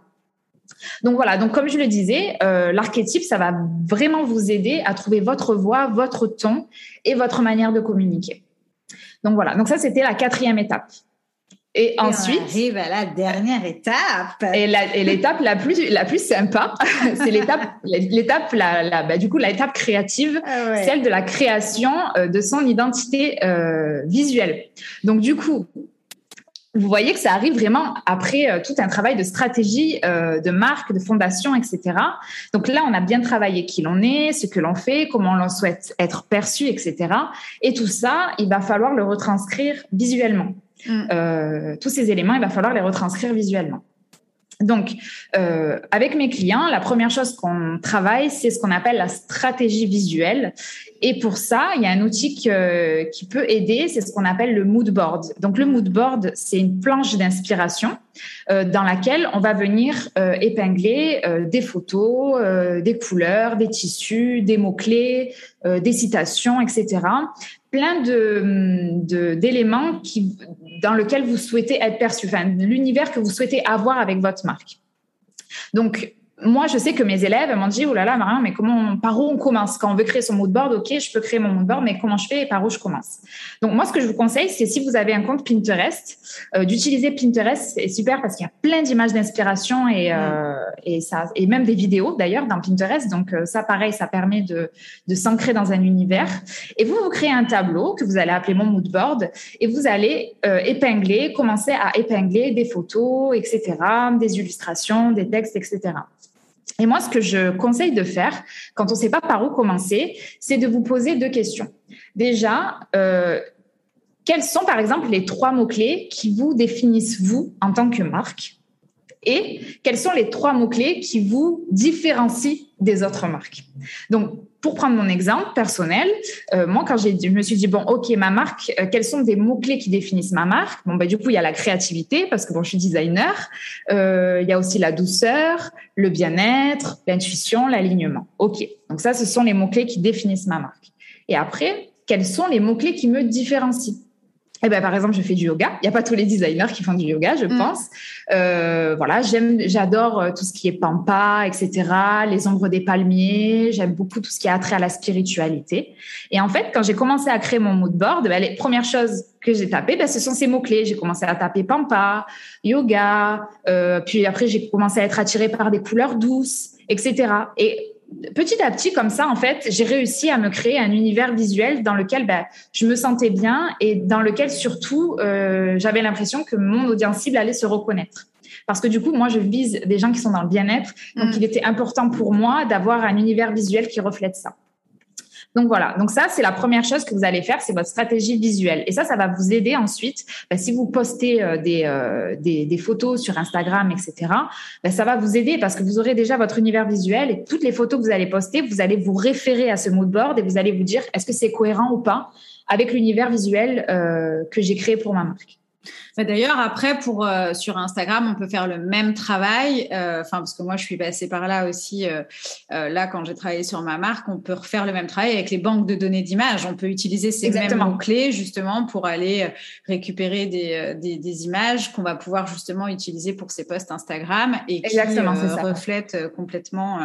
Donc voilà, donc comme je le disais, euh, l'archétype, ça va vraiment vous aider à trouver votre voix, votre ton et votre manière de communiquer. Donc voilà, donc ça c'était la quatrième étape. Et, ensuite, on arrive à la dernière étape. Et l'étape la, plus la plus sympa, c'est l'étape l'étape la, la bah, du coup l'étape créative, ah celle de la création euh, de son identité euh, visuelle. Donc du coup, vous voyez que ça arrive vraiment après euh, tout un travail de stratégie, euh, de marque, de fondation, etc. Donc là, on a bien travaillé qui l'on est, ce que l'on fait, comment l'on souhaite être perçu, etc. Et tout ça, il va falloir le retranscrire visuellement. Mm. Euh, tous ces éléments, il va falloir les retranscrire visuellement. Donc, euh, avec mes clients, la première chose qu'on travaille, c'est ce qu'on appelle la stratégie visuelle. Et pour ça, il y a un outil qui peut aider, c'est ce qu'on appelle le mood board. Donc, le mood board, c'est une planche d'inspiration euh, dans laquelle on va venir épingler des photos, des couleurs, des tissus, des mots-clés, des citations, etc plein de d'éléments qui dans lequel vous souhaitez être perçu, enfin l'univers que vous souhaitez avoir avec votre marque. Donc moi, je sais que mes élèves m'ont dit, oh là là, Marion, mais comment, par où on commence? Quand on veut créer son mood board, ok, je peux créer mon mood board, mais comment je fais et par où je commence? Donc moi, ce que je vous conseille, c'est si vous avez un compte Pinterest, euh, d'utiliser Pinterest, c'est super parce qu'il y a plein d'images d'inspiration et, euh, et ça, et même des vidéos d'ailleurs dans Pinterest. Donc euh, ça, pareil, ça permet de, de s'ancrer dans un univers. Et vous, vous créez un tableau que vous allez appeler mon mood board et vous allez euh, épingler, commencer à épingler des photos, etc., des illustrations, des textes, etc. Et moi, ce que je conseille de faire quand on ne sait pas par où commencer, c'est de vous poser deux questions. Déjà, euh, quels sont par exemple les trois mots-clés qui vous définissent vous en tant que marque? Et quels sont les trois mots-clés qui vous différencient des autres marques. Donc, pour prendre mon exemple personnel, euh, moi, quand je me suis dit, bon, OK, ma marque, euh, quels sont des mots-clés qui définissent ma marque? Bon, bah, du coup, il y a la créativité, parce que bon, je suis designer. Euh, il y a aussi la douceur, le bien-être, l'intuition, l'alignement. OK. Donc ça, ce sont les mots-clés qui définissent ma marque. Et après, quels sont les mots-clés qui me différencient? Eh ben, par exemple, je fais du yoga. Il n'y a pas tous les designers qui font du yoga, je mm. pense. Euh, voilà, j'aime, j'adore euh, tout ce qui est pampa, etc. Les ombres des palmiers. J'aime beaucoup tout ce qui a trait à la spiritualité. Et en fait, quand j'ai commencé à créer mon mood board, ben, les premières choses que j'ai tapées, ben, ce sont ces mots clés. J'ai commencé à taper pampa, yoga. Euh, puis après, j'ai commencé à être attirée par des couleurs douces, etc. Et petit à petit, comme ça, en fait, j'ai réussi à me créer un univers visuel dans lequel bah, je me sentais bien et dans lequel surtout euh, j'avais l'impression que mon audience cible allait se reconnaître. Parce que du coup, moi, je vise des gens qui sont dans le bien-être, donc mm. il était important pour moi d'avoir un univers visuel qui reflète ça. Donc voilà, donc ça c'est la première chose que vous allez faire, c'est votre stratégie visuelle. Et ça, ça va vous aider ensuite, bah, si vous postez euh, des, euh, des, photos sur Instagram, etc., bah, ça va vous aider parce que vous aurez déjà votre univers visuel et toutes les photos que vous allez poster, vous allez vous référer à ce mood board et vous allez vous dire est-ce que c'est cohérent ou pas avec l'univers visuel euh, que j'ai créé pour ma marque. D'ailleurs, après, pour euh, sur Instagram, on peut faire le même travail. Euh, parce que moi, je suis passée par là aussi. Euh, là, quand j'ai travaillé sur ma marque, on peut refaire le même travail avec les banques de données d'images. On peut utiliser ces mêmes mots clés justement pour aller récupérer des, des, des images qu'on va pouvoir justement utiliser pour ces posts Instagram et qui reflètent complètement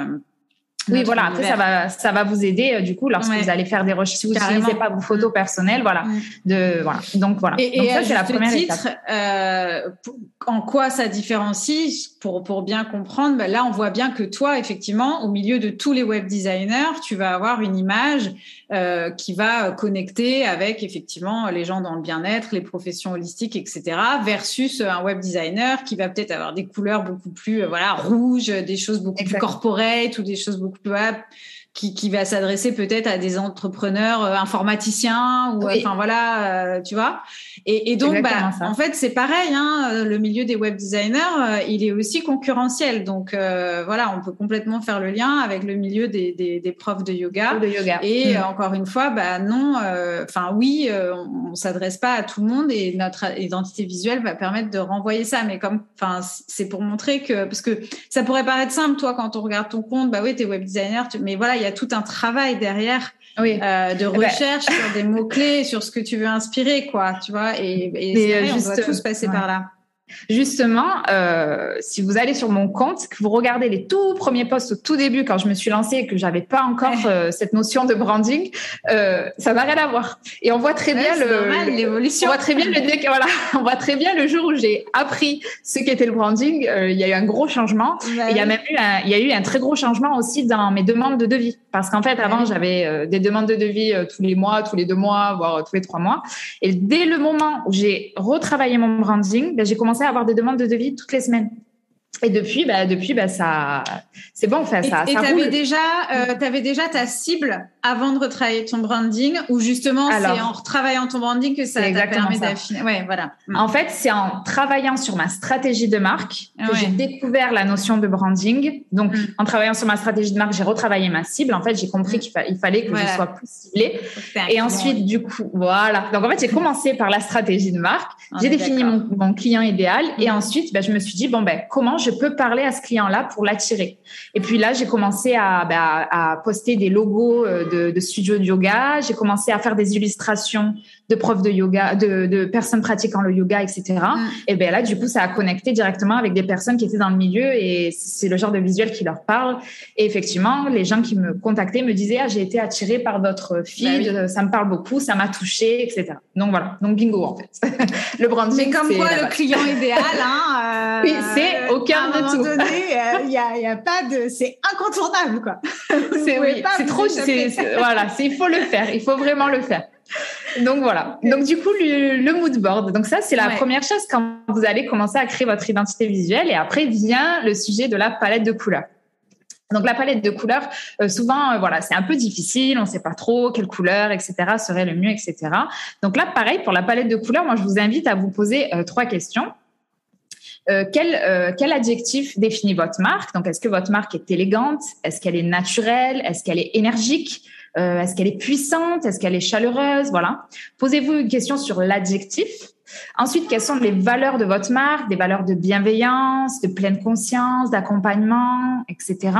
oui, voilà. Après, ça va, ça va vous aider euh, du coup lorsque vous allez faire des recherches. Si vous n'utilisez pas vos photos mm. personnelles, voilà. Mm. De voilà. Donc voilà. Et, Donc ça, c'est la première titre, Euh, en quoi ça différencie pour pour bien comprendre ben Là, on voit bien que toi, effectivement, au milieu de tous les web designers, tu vas avoir une image euh, qui va connecter avec effectivement les gens dans le bien-être, les professions holistiques, etc. Versus un web designer qui va peut-être avoir des couleurs beaucoup plus voilà rouges, des choses beaucoup plus corporate ou des choses beaucoup plus qui, qui va s'adresser peut-être à des entrepreneurs euh, informaticiens ou enfin voilà, euh, tu vois. Et, et donc, bah, en fait, c'est pareil. Hein, le milieu des web designers, euh, il est aussi concurrentiel. Donc voilà, on peut complètement faire le lien avec le milieu des, des, des profs de yoga. De yoga. Et mm. encore une fois, bah non. Enfin oui, on, on s'adresse pas à tout le monde et notre identité visuelle va permettre de renvoyer ça. Mais comme, enfin, c'est pour montrer que parce que ça pourrait paraître simple, toi, quand on regarde ton compte, bah oui, t'es web designer, mais voilà, il y a tout un travail derrière oui. euh, de eh ben, recherche sur des mots clés, sur ce que tu veux inspirer, quoi, tu vois. Et, et, vrai, on doit tous passer par là. Justement, euh, si vous allez sur mon compte, que vous regardez les tout premiers posts au tout début quand je me suis lancée et que j'avais pas encore euh, cette notion de branding, euh, ça n'a rien à voir. Et on voit très bien le l'évolution. On voit très bien le voilà, on voit très bien le jour où j'ai appris ce qu'était le branding. Il y a eu un gros changement. il y a même eu un, il y a eu un très gros changement aussi dans mes demandes de devis parce qu'en fait avant j'avais des demandes de devis tous les mois, tous les deux mois, voire tous les trois mois. Et dès le moment où j'ai retravaillé mon branding, ben, j'ai commencé à avoir des demandes de devis toutes les semaines. Et depuis, bah, depuis, bah, ça, c'est bon, ça, et, ça tu avais déjà, euh, avais déjà ta cible avant de retravailler ton branding, ou justement, c'est en retravaillant ton branding que ça t'a permis d'affiner? Ouais, voilà. Mm. En fait, c'est en travaillant sur ma stratégie de marque que j'ai découvert la notion de branding. Donc, mm. en travaillant sur ma stratégie de marque, j'ai retravaillé ma cible. En fait, j'ai compris mm. qu'il fallait que je sois plus ciblée. Et ensuite, du coup, voilà. Donc, en fait, j'ai commencé par la stratégie de marque. J'ai défini mon, mon, client idéal, et ensuite, bah, je me suis dit bon ben, comment je peux parler à ce client-là pour l'attirer. Et puis là, j'ai commencé à, bah, poster des logos euh, de, de studios de yoga. J'ai commencé à faire des illustrations de profs de yoga, de, de personnes pratiquant le yoga, etc. Mm. Et ben là, du coup, ça a connecté directement avec des personnes qui étaient dans le milieu et c'est le genre de visuel qui leur parle. Et effectivement, les gens qui me contactaient me disaient ah j'ai été attirée par votre feed, bah ça me parle beaucoup, ça m'a touché, etc. Donc voilà, donc bingo en fait. le branding. Mais comme quoi, le client idéal, hein, oui, c'est au cœur de tout. Euh, il y, a, y a pas de, c'est incontournable quoi. C'est oui, c'est trop, c'est voilà, il faut le faire, il faut vraiment le faire. Donc voilà. Donc du coup, le, mood board. Donc ça, c'est la première chose quand vous allez commencer à créer votre identité visuelle. Et après vient le sujet de la palette de couleurs. Donc la palette de couleurs, euh, souvent, euh, voilà, c'est un peu difficile, on ne sait pas trop quelle couleur, etc. serait le mieux, etc. Donc là, pareil pour la palette de couleurs, moi je vous invite à vous poser euh, trois questions. quel, quel adjectif définit votre marque? Donc est-ce que votre marque est élégante? Est-ce qu'elle est naturelle? Est-ce qu'elle est énergique? Euh, Est-ce qu'elle est puissante? Est-ce qu'elle est chaleureuse? Voilà. Posez-vous une question sur l'adjectif. Ensuite, quelles sont les valeurs de votre marque Des valeurs de bienveillance, de pleine conscience, d'accompagnement, etc.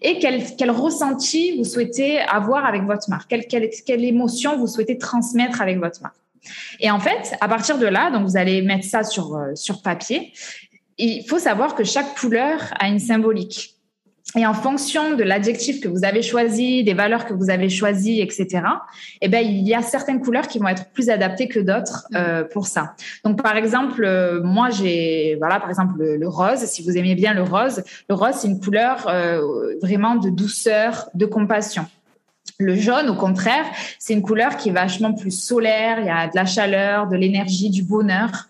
Et quel, quel, ressenti vous souhaitez avoir avec votre marque? Quelle, quelle, quelle émotion vous souhaitez transmettre avec votre marque? Et en fait, à partir de là, donc vous allez mettre ça sur, euh, sur papier. Il faut savoir que chaque couleur a une symbolique. Et en fonction de l'adjectif que vous avez choisi, des valeurs que vous avez choisies, etc., eh ben il y a certaines couleurs qui vont être plus adaptées que d'autres mm. euh, pour ça. Donc par exemple, euh, moi j'ai voilà par exemple le, rose. Si vous aimez bien le rose, le rose c'est une couleur euh, vraiment de douceur, de compassion. Le jaune, au contraire, c'est une couleur qui est vachement plus solaire. Il y a de la chaleur, de l'énergie, du bonheur.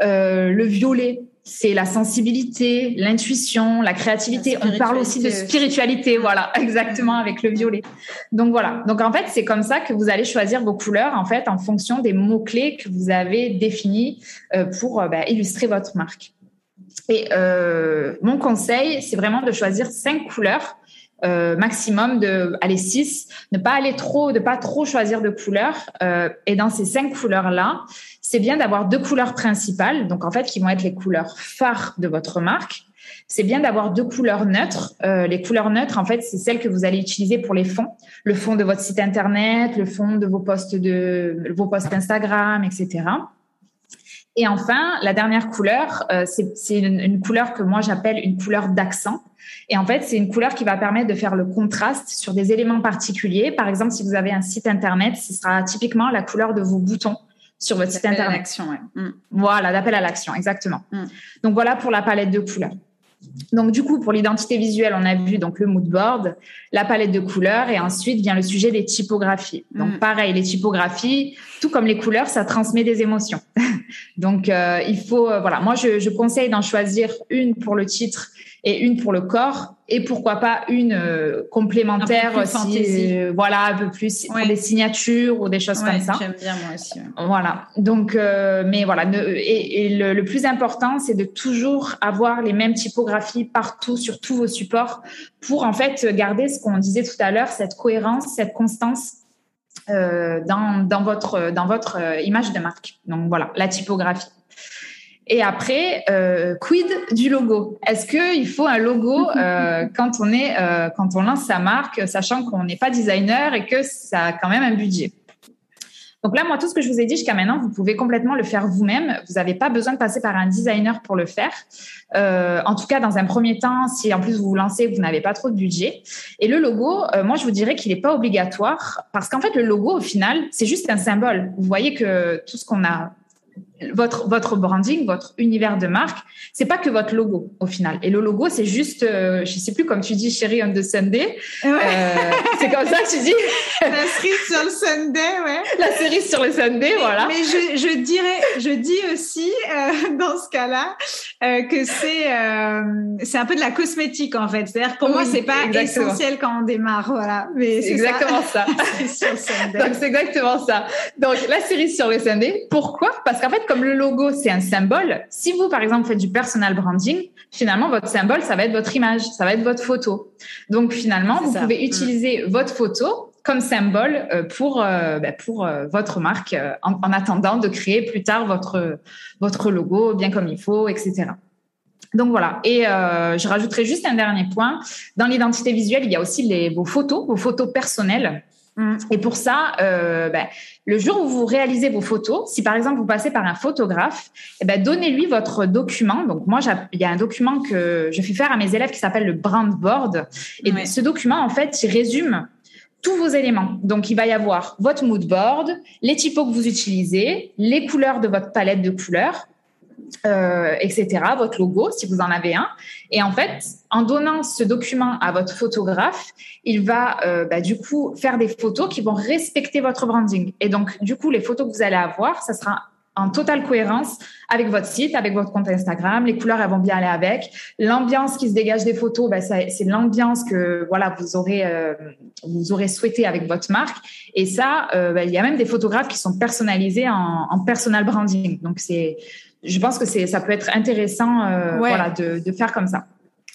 le violet, c'est la sensibilité, l'intuition, la créativité. On parle aussi de spiritualité, voilà, exactement avec le violet. Donc voilà. Donc en fait, c'est comme ça que vous allez choisir vos couleurs en fait en fonction des mots clés que vous avez définis euh, pour euh, bah, illustrer votre marque. Et euh, mon conseil, c'est vraiment de choisir cinq couleurs euh, maximum de aller 6, ne pas aller trop, de pas trop choisir de couleurs. Euh, et dans ces cinq couleurs-là, c'est bien d'avoir deux couleurs principales, donc en fait qui vont être les couleurs phares de votre marque. C'est bien d'avoir deux couleurs neutres. Euh, les couleurs neutres, en fait, c'est celles que vous allez utiliser pour les fonds, le fond de votre site internet, le fond de vos posts de vos posts Instagram, etc. Et enfin, la dernière couleur, euh, c'est une, une, couleur que moi j'appelle une couleur d'accent. Et en fait, c'est une couleur qui va permettre de faire le contraste sur des éléments particuliers. Par exemple, si vous avez un site internet, ce sera typiquement la couleur de vos boutons sur votre site internet. À l'action, ouais. Mm. Voilà, d'appel à l'action, exactement. Mm. Donc voilà pour la palette de couleurs. Donc du coup, pour l'identité visuelle, on a vu donc le mood board, la palette de couleurs, et ensuite vient le sujet des typographies. Donc mm. pareil, les typographies, tout comme les couleurs, ça transmet des émotions. donc euh, il faut, euh, voilà, moi je, je conseille d'en choisir une pour le titre et une pour le corps et pourquoi pas une euh, complémentaire si, euh, voilà un peu plus pour des signatures ou des choses comme ça. j'aime bien moi aussi voilà. Donc euh, mais voilà et, le, le, plus important c'est de toujours avoir les mêmes typographies partout sur tous vos supports pour en fait garder ce qu'on disait tout à l'heure cette cohérence cette constance dans, dans votre dans votre image de marque. Donc voilà la typographie et après, euh, quid du logo? Est-ce qu'il faut un logo euh, quand on est euh, quand on lance sa marque, sachant qu'on n'est pas designer et que ça a quand même un budget? Donc là, moi, tout ce que je vous ai dit jusqu'à maintenant, vous pouvez complètement le faire vous-même. Vous n'avez pas besoin de passer par un designer pour le faire. En tout cas, dans un premier temps, si en plus vous vous lancez, vous n'avez pas trop de budget. Et le logo, moi, je vous dirais qu'il n'est pas obligatoire parce qu'en fait, le logo, au final, c'est juste un symbole. Vous voyez que tout ce qu'on a votre votre branding, votre univers de marque, c'est pas que votre logo au final. Et le logo, c'est juste, euh, je sais plus comme tu dis, chérie on the Sunday. Euh, c'est comme ça que tu dis. La cerise sur le Sunday, ouais. La cerise sur le Sunday, voilà. Mais je, je dirais, je dis aussi euh, dans ce cas-là euh, que c'est c'est un peu de la cosmétique en fait. C'est-à-dire pour moi, c'est pas essentiel quand on démarre, voilà. Mais c'est exactement ça. ça. Donc c'est exactement ça. Donc la cerise sur le Sunday. Pourquoi? Parce qu'en fait comme le logo, c'est un symbole, si vous, par exemple, faites du personal branding, finalement, votre symbole, ça va être votre image, ça va être votre photo. Donc, finalement, vous pouvez mm. utiliser votre photo comme symbole euh, pour euh, bah, pour euh, votre marque en, attendant de créer plus tard votre votre logo bien comme il faut, etc. Donc voilà. Et je rajouterai juste un dernier point. Dans l'identité visuelle, il y a aussi les, vos photos, vos photos personnelles. Mm. Et pour ça, euh, ben, le jour où vous réalisez vos photos, si par exemple vous passez par un photographe, eh ben, donnez-lui votre document. Donc moi, il y a un document que je fais faire à mes élèves qui s'appelle le brand board. Et ce document, en fait, il résume tous vos éléments. Donc, il va y avoir votre mood board, les typos que vous utilisez, les couleurs de votre palette de couleurs, euh, etc., votre logo, si vous en avez un. Et en fait, en donnant ce document à votre photographe, il va euh, bah, du coup faire des photos qui vont respecter votre branding. Et donc, du coup, les photos que vous allez avoir, ça sera en totale cohérence avec votre site, avec votre compte Instagram. Les couleurs, elles vont bien aller avec. L'ambiance qui se dégage des photos, bah, c'est l'ambiance que voilà vous aurez euh, vous aurez souhaité avec votre marque. Et ça, bah, il y a même des photographes qui sont personnalisés en, en personal branding. Donc c'est je pense que c'est ça peut être intéressant euh, voilà de, de faire comme ça.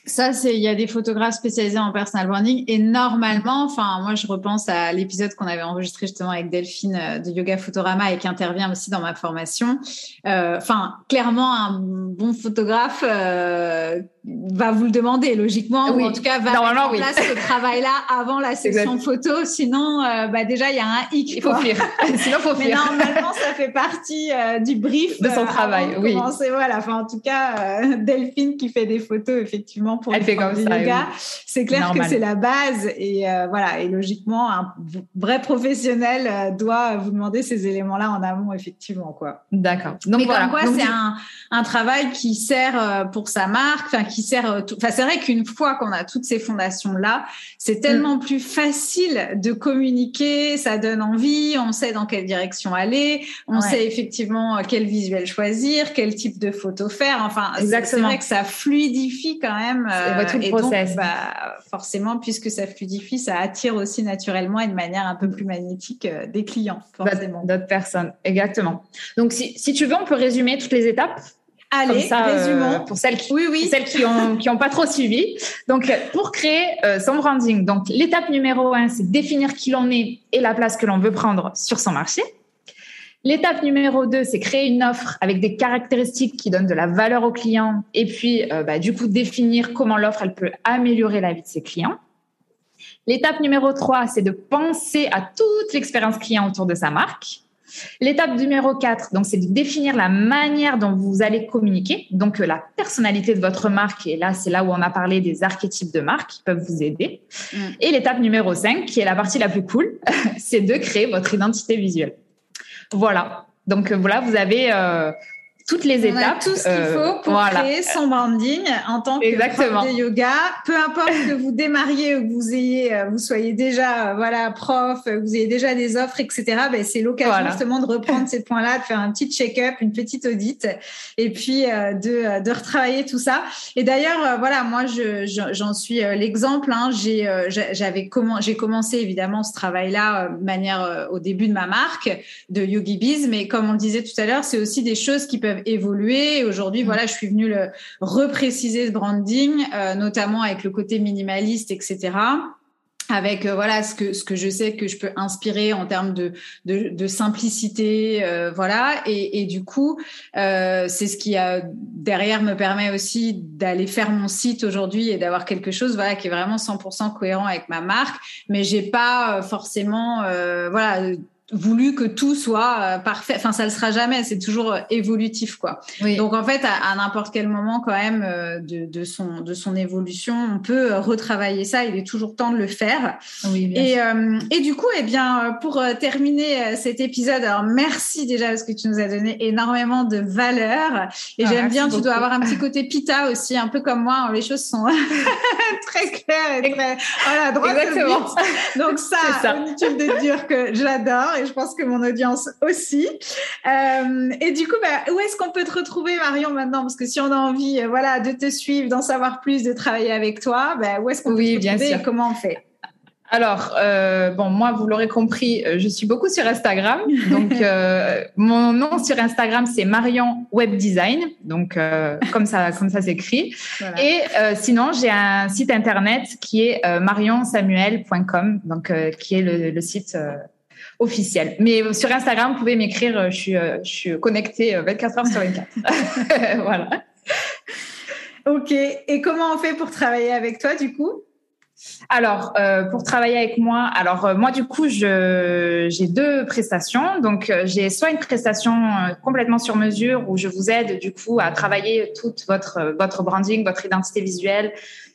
Ça, c'est il y a des photographes spécialisés en personal branding et normalement, enfin moi je repense à l'épisode qu'on avait enregistré justement avec Delphine euh, de Yoga Photorama et qui intervient aussi dans ma formation. Euh, enfin, clairement un bon photographe euh, va vous le demander logiquement ou en tout cas va mettre en place ce travail-là avant la session photo. Sinon, euh, bah déjà il y a un hic. Il faut fuir. Sinon faut fuir. Mais normalement ça fait partie du brief de son travail. oui. Voilà. Enfin en tout cas Delphine qui fait des photos effectivement pour Elle fait comme ça, yoga, c'est clair que c'est la base et voilà et logiquement un vrai professionnel doit vous demander ces éléments-là en amont effectivement quoi. D'accord. Donc Mais voilà. quoi c'est un, un travail qui sert pour sa marque, enfin qui sert. Euh, enfin, c'est vrai qu'une fois qu'on a toutes ces fondations là, c'est tellement mm. plus facile de communiquer. Ça donne envie. On sait dans quelle direction aller. On sait effectivement euh, quel visuel choisir, quel type de photo faire. Enfin, c'est vrai que ça fluidifie quand même. Euh, tout le process. bah, forcément, puisque ça fluidifie, ça attire aussi naturellement et de manière un peu plus magnétique des clients, forcément. D'autres personnes, exactement. Donc, si, si tu veux, on peut résumer toutes les étapes Allez, ça, euh, résumons. pour celles qui, oui, oui. celles qui ont, qui ont pas trop suivi. Donc, pour créer euh, son branding, donc l'étape numéro un, c'est définir qui l'on est et la place que l'on veut prendre sur son marché. L'étape numéro deux, c'est créer une offre avec des caractéristiques qui donnent de la valeur aux clients et puis, euh, bah, du coup, définir comment l'offre elle peut améliorer la vie de ses clients. L'étape numéro trois, c'est de penser à toute l'expérience client autour de sa marque. L'étape numéro 4, donc, c'est de définir la manière dont vous allez communiquer, donc euh, la personnalité de votre marque. Et là, c'est là où on a parlé des archétypes de marque qui peuvent vous aider. Mm. Et l'étape numéro 5, qui est la partie la plus cool, c'est de créer votre identité visuelle. Voilà. Donc euh, voilà, vous avez euh, toutes les on étapes. A tout ce qu'il euh, faut pour créer son branding en tant que Exactement. prof de yoga. Peu importe que vous démarriez ou que vous ayez, euh, vous soyez déjà, euh, voilà, prof, que vous ayez déjà des offres, etc. Ben, c'est l'occasion justement de reprendre ces points-là, de faire un petit check-up, une petite audit, et puis de, de retravailler tout ça. Et d'ailleurs, voilà, moi, je, j'en suis l'exemple. Hein. J'ai, j'avais comment, j'ai commencé évidemment ce travail-là de manière au début de ma marque de Yogi Biz, mais comme on le disait tout à l'heure, c'est aussi des choses qui peuvent évoluer. Aujourd'hui, mm. voilà, je suis venue le repréciser ce branding, euh, notamment avec le côté minimaliste, etc avec euh, voilà ce que ce que je sais que je peux inspirer en termes de de, simplicité euh, voilà et, et, du coup c'est ce qui a derrière me permet aussi d'aller faire mon site aujourd'hui et d'avoir quelque chose voilà qui est vraiment 100% cohérent avec ma marque mais j'ai pas forcément voilà voulu que tout soit euh, parfait. Enfin, ça le sera jamais. C'est toujours euh, évolutif, quoi. Donc, en fait, à, n'importe quel moment, quand même, euh, de, de, son de son évolution, on peut retravailler ça. Il est toujours temps de le faire. Oui, et, et du coup, eh bien, pour terminer cet épisode, alors merci déjà parce que tu nous as donné énormément de valeur. Et ah, j'aime bien. Tu dois avoir un petit côté pita aussi, un peu comme moi. Les choses sont très claires et très voilà, droit Exactement. Donc ça, ça. inutile de dire que j'adore et je pense que mon audience aussi. Euh, et du coup, bah, où est-ce qu'on peut te retrouver, Marion, maintenant? Parce que si on a envie euh, voilà, de te suivre, d'en savoir plus, de travailler avec toi, bah, où est-ce qu'on peut te retrouver et comment on fait? Alors, euh, bon, moi, vous l'aurez compris, je suis beaucoup sur Instagram. Donc, mon nom sur Instagram, c'est Marion Web Design. Donc, comme ça, comme ça s'écrit. Et sinon, j'ai un site internet qui est marionsamuel.com, donc qui est le, le site officiel. Mais sur Instagram, vous pouvez m'écrire, euh, je suis, euh, je suis connectée 24 euh, heures sur 24. voilà. Ok. Et comment on fait pour travailler avec toi, du coup? Alors, pour travailler avec moi, alors moi du coup, j'ai deux prestations. Donc, j'ai soit une prestation complètement sur mesure où je vous aide du coup à travailler toute votre votre branding, votre identité visuelle,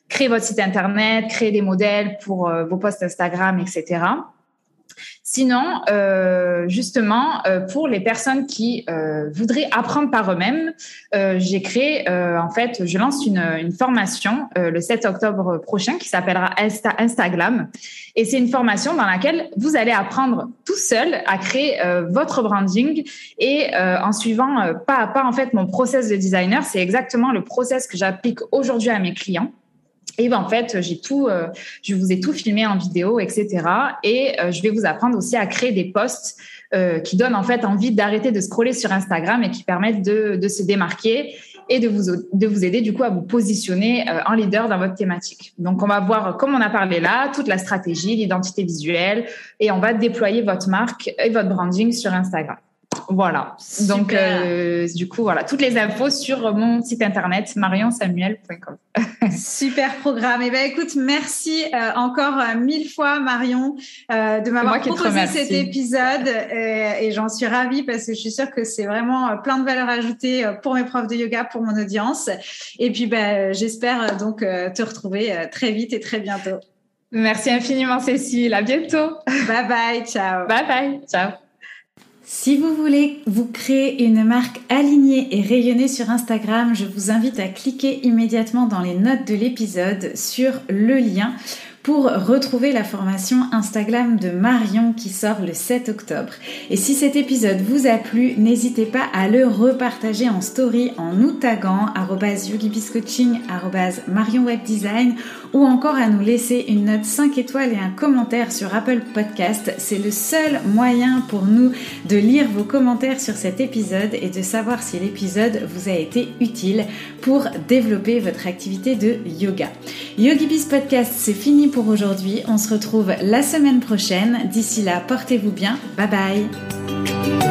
créer votre site internet, créer des modèles pour vos posts Instagram, etc. Sinon, euh, justement, euh, pour les personnes qui euh, voudraient apprendre par eux-mêmes, j'ai créé, en fait, je lance une, une formation le 7 octobre prochain qui s'appellera Insta Instagram. Et c'est une formation dans laquelle vous allez apprendre tout seul à créer votre branding et en suivant pas à pas, en fait, mon process de designer. C'est exactement le process que j'applique aujourd'hui à mes clients. Et ben, en fait, j'ai tout, euh, je vous ai tout filmé en vidéo, etc. Et euh, je vais vous apprendre aussi à créer des posts euh, qui donnent en fait envie d'arrêter de scroller sur Instagram et qui permettent de, de se démarquer et de vous, de vous aider du coup à vous positionner en leader dans votre thématique. Donc, on va voir, comme on a parlé là, toute la stratégie, l'identité visuelle et on va déployer votre marque et votre branding sur Instagram. Voilà. Donc, euh, du coup, voilà, toutes les infos sur mon site internet marionsamuel.com. Super programme. Et eh ben, écoute, merci euh, encore euh, mille fois, Marion, de m'avoir proposé cet épisode. et j'en suis ravie parce que je suis sûre que c'est vraiment plein de valeur ajoutée pour mes profs de yoga, pour mon audience. Et puis, ben, j'espère donc te retrouver très vite et très bientôt. Merci infiniment, Cécile. À bientôt. Bye bye. Ciao. Bye bye. Ciao. Si vous voulez vous créer une marque alignée et rayonnée sur Instagram, je vous invite à cliquer immédiatement dans les notes de l'épisode sur le lien pour retrouver la formation Instagram de Marion qui sort le 7 octobre. Et si cet épisode vous a plu, n'hésitez pas à le repartager en story en nous taguant yogibiscoaching, Marion Web Design ou encore à nous laisser une note 5 étoiles et un commentaire sur Apple Podcast. C'est le seul moyen pour nous de lire vos commentaires sur cet épisode et de savoir si l'épisode vous a été utile pour développer votre activité de yoga. YogiBiz Podcast, c'est fini pour aujourd'hui. On se retrouve la semaine prochaine. D'ici là, portez-vous bien. Bye bye.